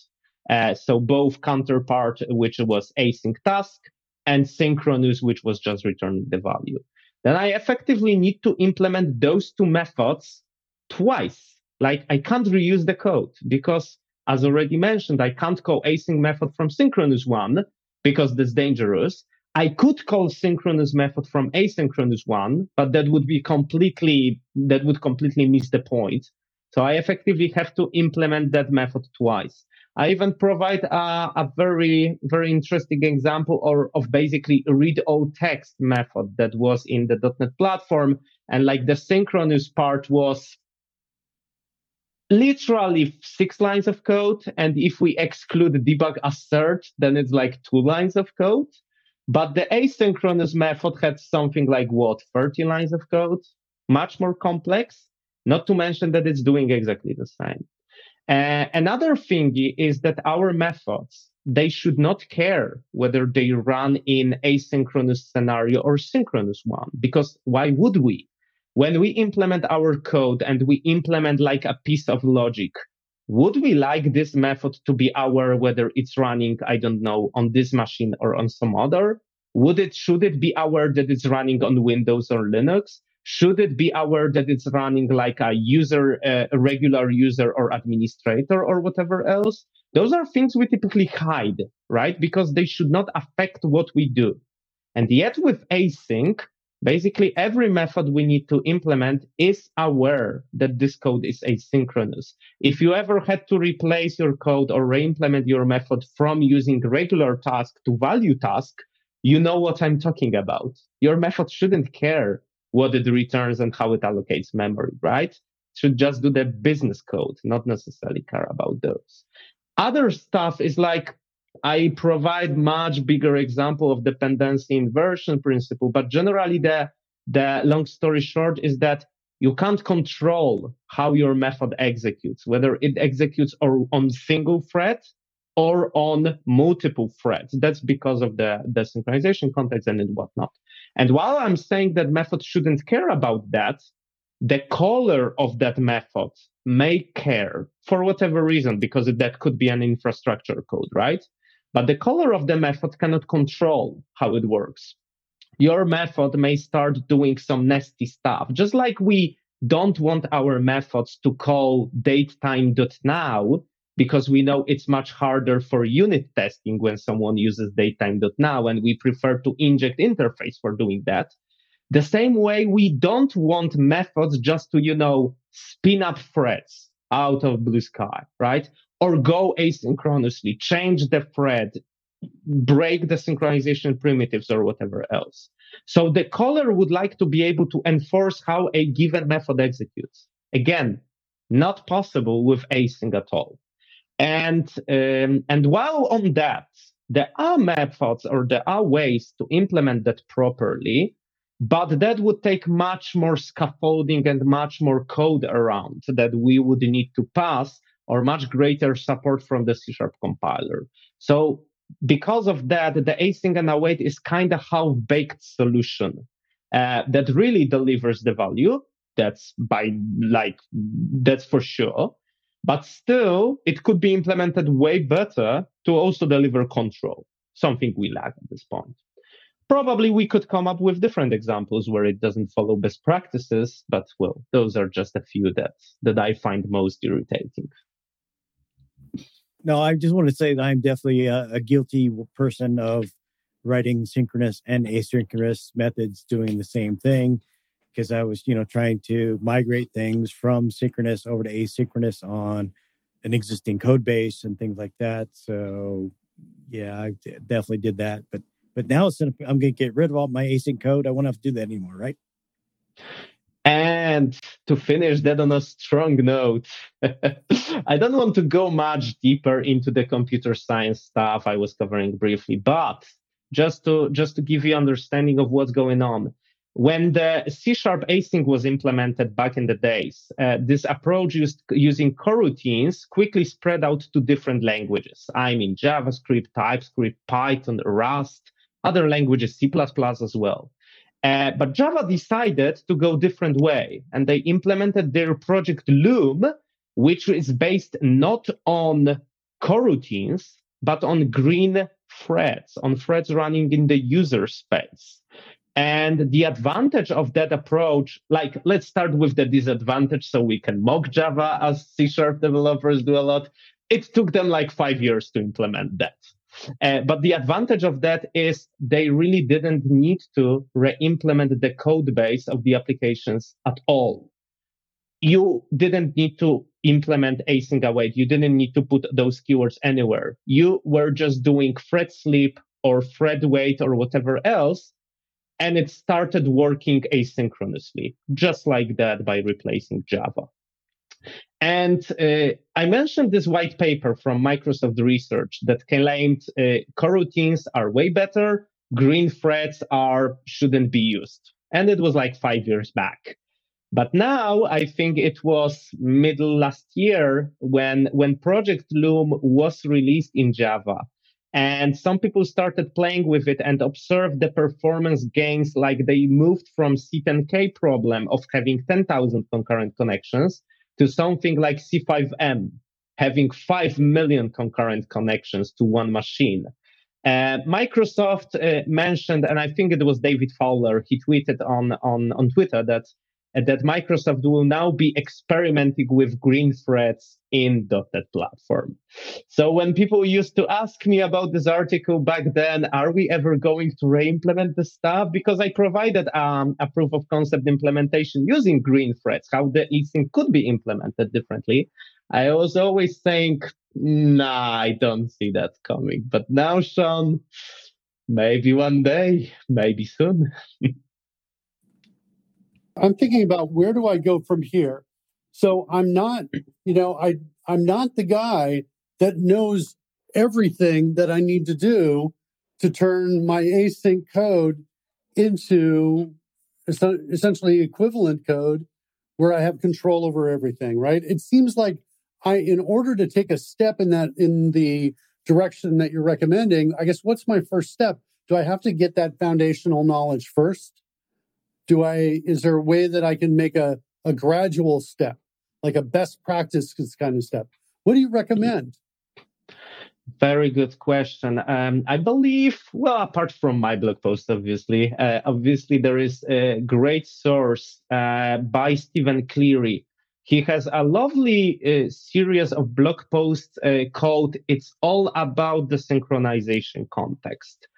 Uh, so both counterpart, which was async task and synchronous, which was just returning the value then I effectively need to implement those two methods twice. Like I can't reuse the code because as already mentioned, I can't call async method from synchronous one because that's dangerous. I could call synchronous method from asynchronous one, but that would be completely, that would completely miss the point. So I effectively have to implement that method twice. I even provide a, a very, very interesting example or of basically a read all text method that was in the .NET platform. And like the synchronous part was literally six lines of code. And if we exclude debug assert, then it's like two lines of code. But the asynchronous method had something like what, 30 lines of code? Much more complex. Not to mention that it's doing exactly the same. Uh, another thing is that our methods, they should not care whether they run in asynchronous scenario or synchronous one, because why would we? When we implement our code and we implement like a piece of logic, would we like this method to be our, whether it's running, I don't know, on this machine or on some other? Would it, should it be our that it's running on Windows or Linux? Should it be aware that it's running like a user, uh, a regular user or administrator or whatever else? Those are things we typically hide, right? Because they should not affect what we do. And yet with async, basically every method we need to implement is aware that this code is asynchronous. If you ever had to replace your code or re-implement your method from using regular task to value task, you know what I'm talking about. Your method shouldn't care what it returns and how it allocates memory, right? Should just do the business code, not necessarily care about those. Other stuff is like I provide much bigger example of dependency inversion principle, but generally the the long story short is that you can't control how your method executes, whether it executes or on single thread or on multiple threads. That's because of the, the synchronization context and whatnot. And while I'm saying that method shouldn't care about that, the caller of that method may care for whatever reason, because that could be an infrastructure code, right? But the caller of the method cannot control how it works. Your method may start doing some nasty stuff, just like we don't want our methods to call datetime.now because we know it's much harder for unit testing when someone uses datetime.now and we prefer to inject interface for doing that. The same way we don't want methods just to, you know, spin up threads out of blue sky, right? Or go asynchronously, change the thread, break the synchronization primitives or whatever else. So the caller would like to be able to enforce how a given method executes. Again, not possible with async at all. And um, and while on that, there are methods or there are ways to implement that properly, but that would take much more scaffolding and much more code around that we would need to pass or much greater support from the C sharp compiler. So because of that, the async and await is kind of half baked solution uh, that really delivers the value. That's by like, that's for sure. But still, it could be implemented way better to also deliver control, something we lack at this point. Probably we could come up with different examples where it doesn't follow best practices, but well, those are just a few that, that I find most irritating. No, I just want to say that I'm definitely a, a guilty person of writing synchronous and asynchronous methods doing the same thing because I was, you know, trying to migrate things from synchronous over to asynchronous on an existing code base and things like that. So, yeah, I definitely did that. But but now I'm going to get rid of all my async code. I won't have to do that anymore, right? And to finish that on a strong note, I don't want to go much deeper into the computer science stuff I was covering briefly, but just to just to give you understanding of what's going on when the C sharp async was implemented back in the days, uh, this approach used, using coroutines quickly spread out to different languages. I mean, JavaScript, TypeScript, Python, Rust, other languages, C++ as well. Uh, but Java decided to go different way and they implemented their project Loom, which is based not on coroutines, but on green threads, on threads running in the user space. And the advantage of that approach, like let's start with the disadvantage so we can mock Java as C sharp developers do a lot. It took them like five years to implement that. Uh, but the advantage of that is they really didn't need to re-implement the code base of the applications at all. You didn't need to implement async await. You didn't need to put those keywords anywhere. You were just doing thread sleep or thread wait or whatever else and it started working asynchronously, just like that by replacing Java. And uh, I mentioned this white paper from Microsoft Research that claimed uh, coroutines are way better, green threads are shouldn't be used, and it was like five years back. But now I think it was middle last year when when Project Loom was released in Java and some people started playing with it and observed the performance gains like they moved from C10K problem of having 10,000 concurrent connections to something like C5M having 5 million concurrent connections to one machine. Uh, Microsoft uh, mentioned, and I think it was David Fowler, he tweeted on, on, on Twitter that that Microsoft will now be experimenting with green threads in .NET platform. So when people used to ask me about this article back then, are we ever going to re-implement the stuff? Because I provided um, a proof of concept implementation using green threads, how the async could be implemented differently. I was always saying, nah, I don't see that coming. But now, Shawn, maybe one day, maybe soon. I'm thinking about where do I go from here? So I'm not, you know, I I'm not the guy that knows everything that I need to do to turn my async code into essentially equivalent code where I have control over everything, right? It seems like I in order to take a step in that in the direction that you're recommending, I guess what's my first step? Do I have to get that foundational knowledge first? do I is there a way that I can make a, a gradual step, like a best practice kind of step? What do you recommend? Very good question. Um, I believe, well, apart from my blog post, obviously, uh, obviously there is a great source uh, by Stephen Cleary. He has a lovely uh, series of blog posts uh, called "It's All About the Synchronization Context,"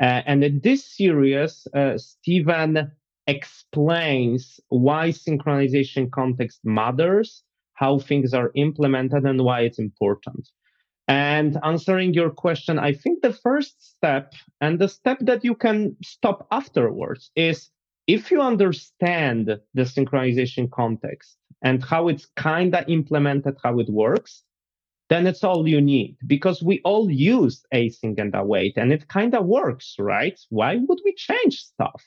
uh, and in this series, uh, Stephen explains why synchronization context matters, how things are implemented, and why it's important. And answering your question, I think the first step and the step that you can stop afterwards is if you understand the synchronization context and how it's kind of implemented, how it works, then it's all you need because we all use async and await and it kind of works, right? Why would we change stuff?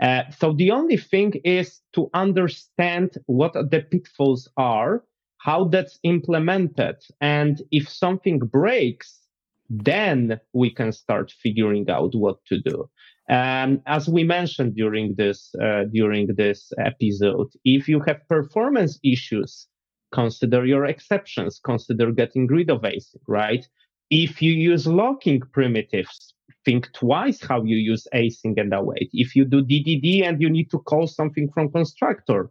Uh, so the only thing is to understand what the pitfalls are, how that's implemented, and if something breaks, then we can start figuring out what to do. Um, as we mentioned during this uh, during this episode, if you have performance issues, consider your exceptions. Consider getting rid of async, right? If you use locking primitives, think twice how you use async and await. If you do DDD and you need to call something from constructor,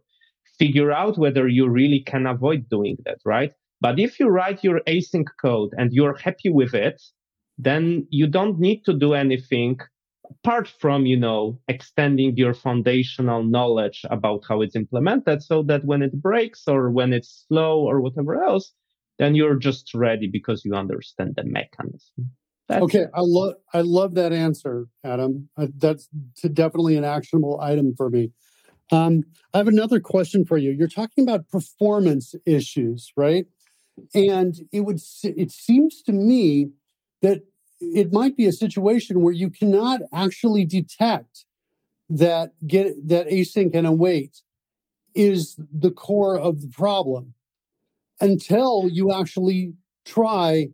figure out whether you really can avoid doing that, right? But if you write your async code and you're happy with it, then you don't need to do anything apart from, you know, extending your foundational knowledge about how it's implemented so that when it breaks or when it's slow or whatever else, then you're just ready because you understand the mechanism. That's okay, I love I love that answer, Adam. Uh, that's definitely an actionable item for me. Um, I have another question for you. You're talking about performance issues, right? And it would it seems to me that it might be a situation where you cannot actually detect that get that async and await is the core of the problem until you actually try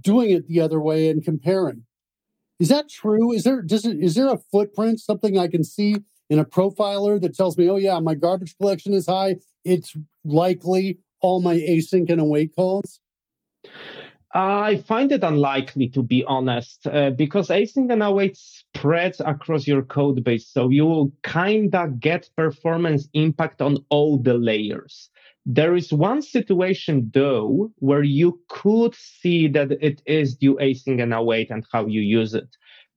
doing it the other way and comparing. Is that true? Is there does it is there a footprint, something I can see in a profiler that tells me, oh yeah, my garbage collection is high. It's likely all my async and await calls? I find it unlikely to be honest, uh, because async and await spreads across your code base. So you will kind of get performance impact on all the layers. There is one situation though where you could see that it is due async and await and how you use it.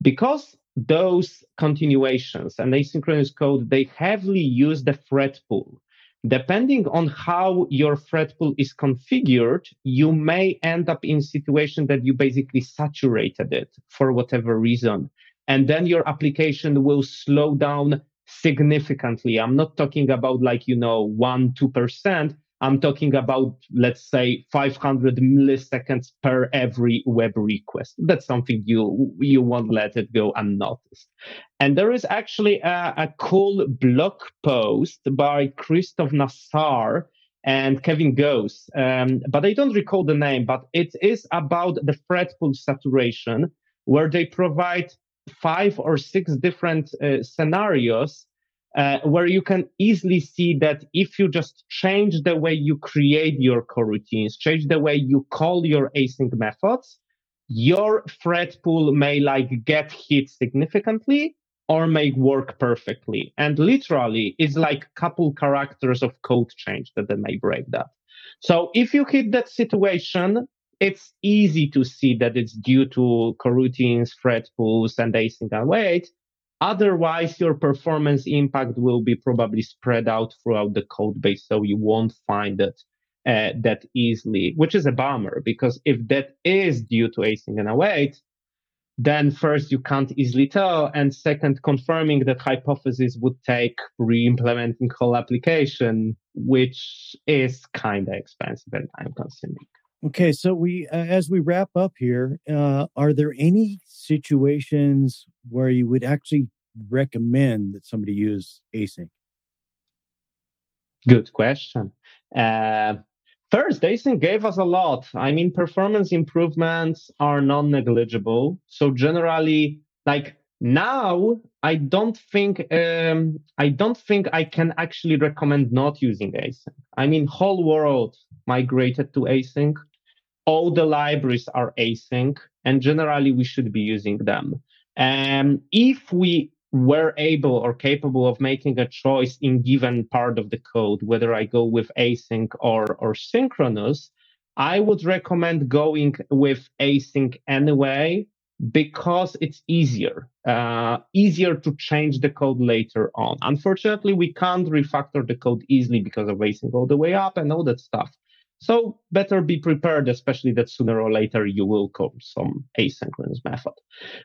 Because those continuations and asynchronous code, they heavily use the thread pool. Depending on how your thread pool is configured, you may end up in situation that you basically saturated it for whatever reason. And then your application will slow down significantly. I'm not talking about like, you know, one, 2%. I'm talking about, let's say, 500 milliseconds per every web request. That's something you, you won't let it go unnoticed. And there is actually a, a cool blog post by Christophe Nasarre and Kevin Gosse, um, but I don't recall the name, but it is about the thread pool saturation where they provide five or six different uh, scenarios uh, where you can easily see that if you just change the way you create your coroutines, change the way you call your async methods, your thread pool may like get hit significantly or may work perfectly. And literally, it's like a couple characters of code change that they may break that. So if you hit that situation, it's easy to see that it's due to coroutines, thread pools, and async await. Otherwise, your performance impact will be probably spread out throughout the code base, so you won't find it uh, that easily, which is a bummer because if that is due to async and await, then first you can't easily tell, and second, confirming that hypothesis would take re-implementing whole application, which is kind of expensive and time consuming. Okay, so we uh, as we wrap up here, uh, are there any situations where you would actually recommend that somebody use async? Good question. Uh, first, async gave us a lot. I mean, performance improvements are non-negligible. So generally, like now, I don't think um, I don't think I can actually recommend not using async. I mean, whole world migrated to async all the libraries are async and generally we should be using them. And if we were able or capable of making a choice in given part of the code, whether I go with async or, or synchronous, I would recommend going with async anyway because it's easier, uh, easier to change the code later on. Unfortunately, we can't refactor the code easily because of async all the way up and all that stuff. So better be prepared, especially that sooner or later you will call some asynchronous method.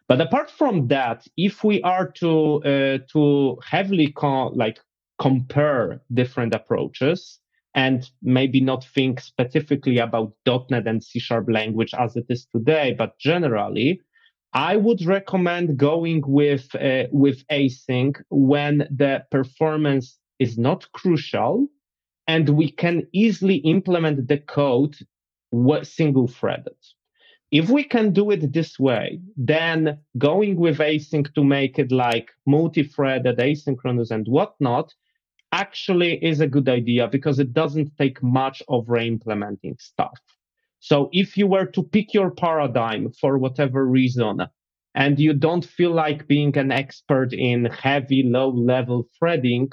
But apart from that, if we are to uh, to heavily co- like compare different approaches and maybe not think specifically about .NET and C Sharp language as it is today, but generally, I would recommend going with uh, with async when the performance is not crucial and we can easily implement the code single threaded. If we can do it this way, then going with async to make it like multi-threaded, asynchronous and whatnot actually is a good idea because it doesn't take much of re-implementing stuff. So if you were to pick your paradigm for whatever reason, and you don't feel like being an expert in heavy low level threading,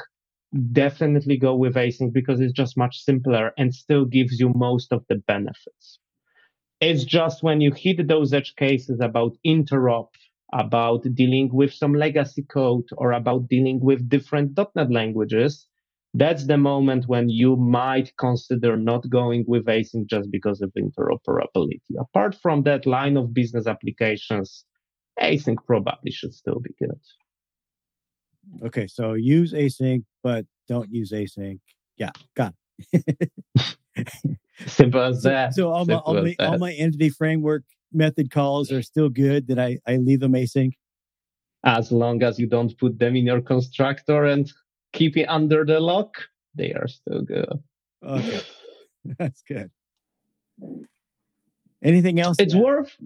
definitely go with async because it's just much simpler and still gives you most of the benefits. It's just when you hit those edge cases about interop, about dealing with some legacy code or about dealing with different .NET languages, that's the moment when you might consider not going with async just because of interoperability. Apart from that line of business applications, async probably should still be good. Okay, so use async, but don't use async. Yeah, got it. Simple as that. So, so all, my, all, my, all my entity framework method calls are still good that I, I leave them async? As long as you don't put them in your constructor and keep it under the lock, they are still good. Okay. That's good. Anything else? It's worth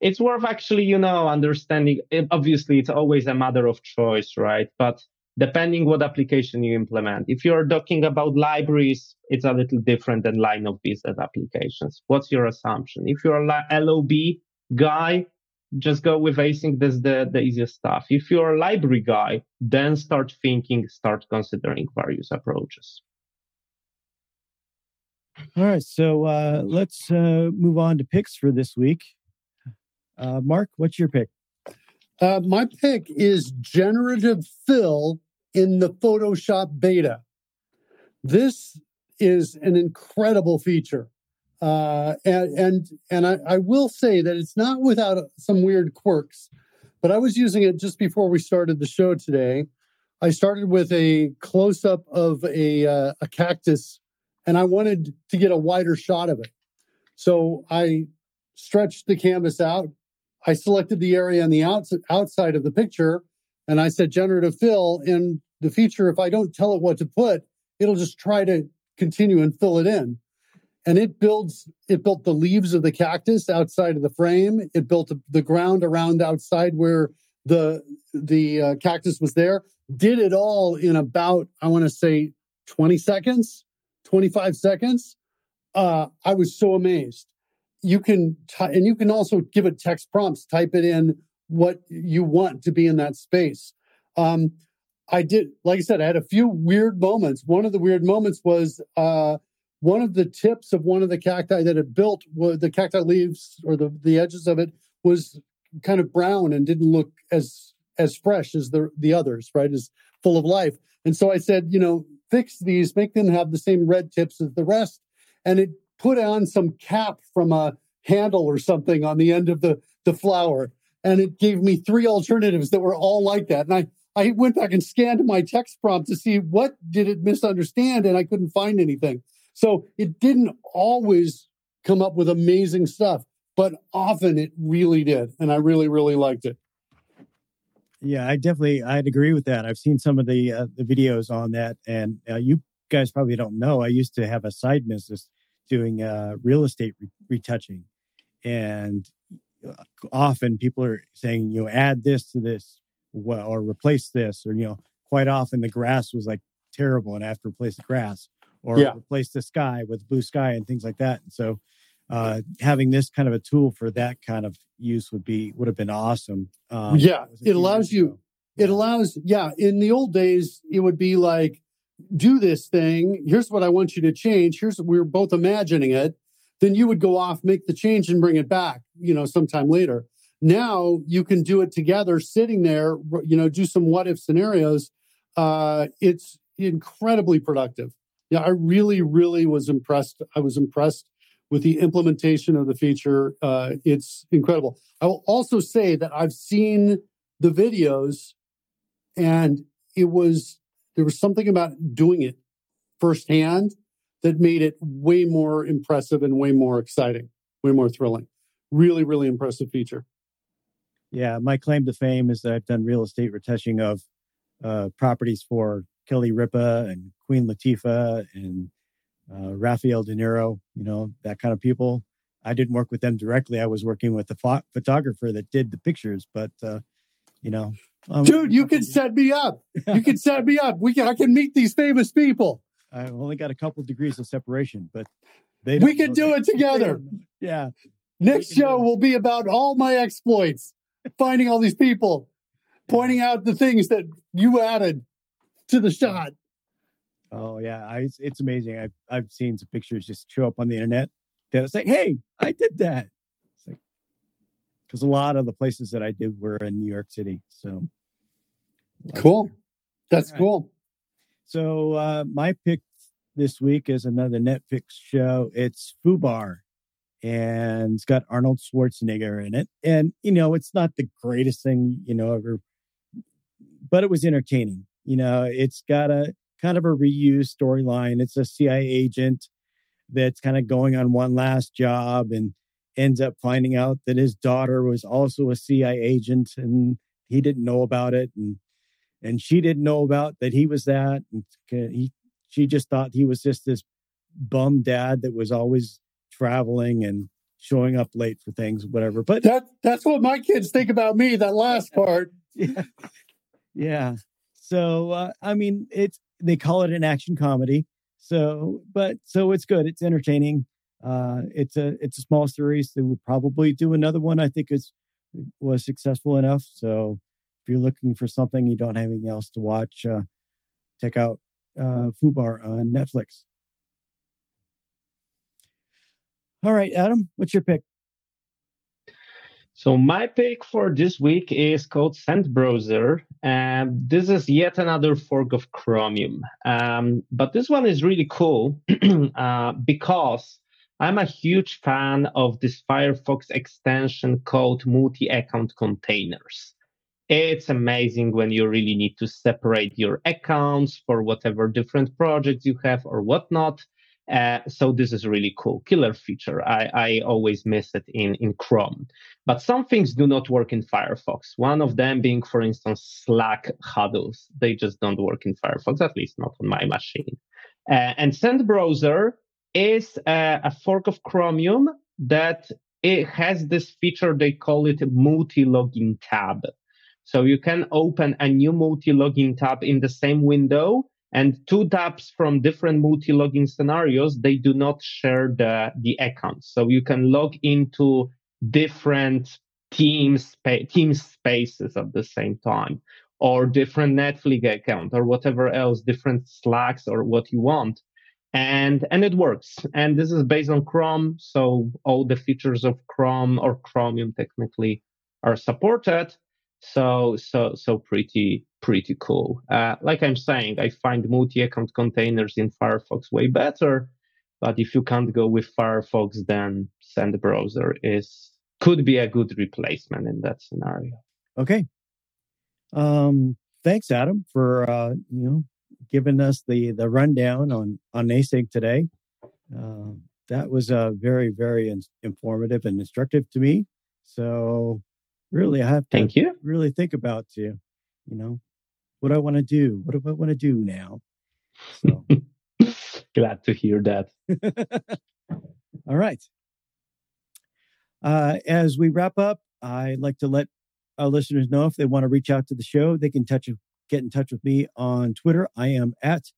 it's worth actually, you know, understanding. It, obviously, it's always a matter of choice, right? But depending what application you implement, if you're talking about libraries, it's a little different than line of business applications. What's your assumption? If you're a LOB guy, just go with async. That's the, the easiest stuff. If you're a library guy, then start thinking, start considering various approaches. All right, so uh, let's uh, move on to picks for this week. Uh, Mark, what's your pick? Uh, my pick is generative fill in the Photoshop beta. This is an incredible feature. Uh, and and, and I, I, will say that it's not without some weird quirks, but I was using it just before we started the show today. I started with a close up of a, uh, a cactus, and I wanted to get a wider shot of it. So I stretched the canvas out, I selected the area on the outs- outside of the picture and I said generative fill. And the feature, if I don't tell it what to put, it'll just try to continue and fill it in. And it builds, it built the leaves of the cactus outside of the frame. It built the ground around outside where the the uh, cactus was there. Did it all in about, I want to say, 20 seconds, 25 seconds. Uh, I was so amazed you can and you can also give it text prompts type it in what you want to be in that space um, i did like i said i had a few weird moments one of the weird moments was uh, one of the tips of one of the cacti that it built the cacti leaves or the, the edges of it was kind of brown and didn't look as as fresh as the the others right as full of life and so i said you know fix these make them have the same red tips as the rest and it put on some cap from a handle or something on the end of the, the flower. And it gave me three alternatives that were all like that. And I, I went back and scanned my text prompt to see what did it misunderstand, and I couldn't find anything. So it didn't always come up with amazing stuff, but often it really did. And I really, really liked it. Yeah, I definitely I'd agree with that. I've seen some of the uh, the videos on that, and uh, you guys probably don't know. I used to have a side business doing uh, real estate re- retouching, and uh, often people are saying, you know, add this to this, or replace this, or you know, quite often the grass was like terrible, and I have to replace the grass, or yeah. replace the sky with blue sky and things like that. And so, uh, having this kind of a tool for that kind of use would be would have been awesome. Um, yeah, it allows you. It allows, yeah. In the old days, it would be like, do this thing. Here's what I want you to change. Here's we are both imagining it. Then you would go off, make the change, and bring it back. You know, sometime later. Now you can do it together, sitting there. You know, do some what if scenarios. Uh, it's incredibly productive. Yeah, I really, really was impressed. I was impressed with the implementation of the feature. Uh, it's incredible. I will also say that I've seen the videos, and it was there was something about doing it firsthand that made it way more impressive and way more exciting, way more thrilling. Really, really impressive feature. Yeah, my claim to fame is that I've done real estate retouching of uh, properties for Kelly Ripa and Queen Latifah and uh, Raphael De Niro, you know, that kind of people. I didn't work with them directly. I was working with the pho- photographer that did the pictures, but uh, you know, um, Dude, you can set me up. You can set me up. We can, I can meet these famous people. I've only got a couple of degrees of separation, but they we can do it together. Yeah. Next show will be about all my exploits, finding all these people, pointing out the things that you added to the shot. Oh yeah, I, it's, it's amazing. I've I've seen some pictures just show up on the internet that it's like, hey, I did that because a lot of the places that I did were in New York City. So cool. That's right. cool. So uh, my pick this week is another Netflix show. It's Fubar, and it's got Arnold Schwarzenegger in it. And you know, it's not the greatest thing you know ever, but it was entertaining. You know, it's got a kind of a reused storyline. It's a CIA agent that's kind of going on one last job and ends up finding out that his daughter was also a CIA agent and he didn't know about it and and she didn't know about that he was that and he she just thought he was just this bum dad that was always traveling and showing up late for things whatever but that that's what my kids think about me that last part yeah yeah so uh, i mean it's they call it an action comedy so but so it's good it's entertaining uh, it's a it's a small series. They would probably do another one. I think it's was successful enough. So if you're looking for something you don't have anything else to watch, uh, check out uh, Fubar on Netflix. All right, Adam, what's your pick? So my pick for this week is called Cent Browser, and this is yet another fork of Chromium. Um, but this one is really cool uh, because I'm a huge fan of this Firefox extension called multi account containers. It's amazing when you really need to separate your accounts for whatever different projects you have or whatnot. Uh, so this is really cool killer feature. I, I always miss it in, in Chrome. But some things do not work in Firefox. One of them being, for instance, Slack huddles. They just don't work in Firefox, at least not on my machine. Uh, Cent Browser is a, a fork of Chromium that it has this feature, they call it multi-login tab. So you can open a new multi-login tab in the same window And two dApps from different multi-login scenarios, they do not share the, the accounts. So you can log into different team, spa- team spaces at the same time or different Netflix account or whatever else, different Slacks or what you want. And, and it works. And this is based on Chrome. So all the features of Chrome or Chromium technically are supported. So, so, so pretty, pretty cool. Uh, like I'm saying, I find multi-account containers in Firefox way better. But if you can't go with Firefox, then Cent browser is could be a good replacement in that scenario. Okay. Um, thanks, Adam, for uh, you know giving us the the rundown on on async today. Uh, that was uh, very very in- informative and instructive to me. So really, I have to Thank you. really think about you. You know, what I want to do. What do I want to do now? So glad to hear that. All right. Uh, as we wrap up, I'd like to let our listeners know if they want to reach out to the show, they can touch get in touch with me on Twitter. I am at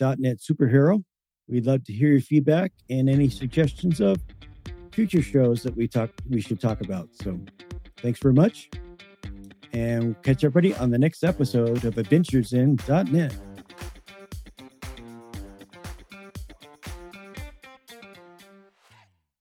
.NET Superhero. We'd love to hear your feedback and any suggestions of future shows that we talk we should talk about. So thanks very much. And catch everybody on the next episode of Adventures in .NET.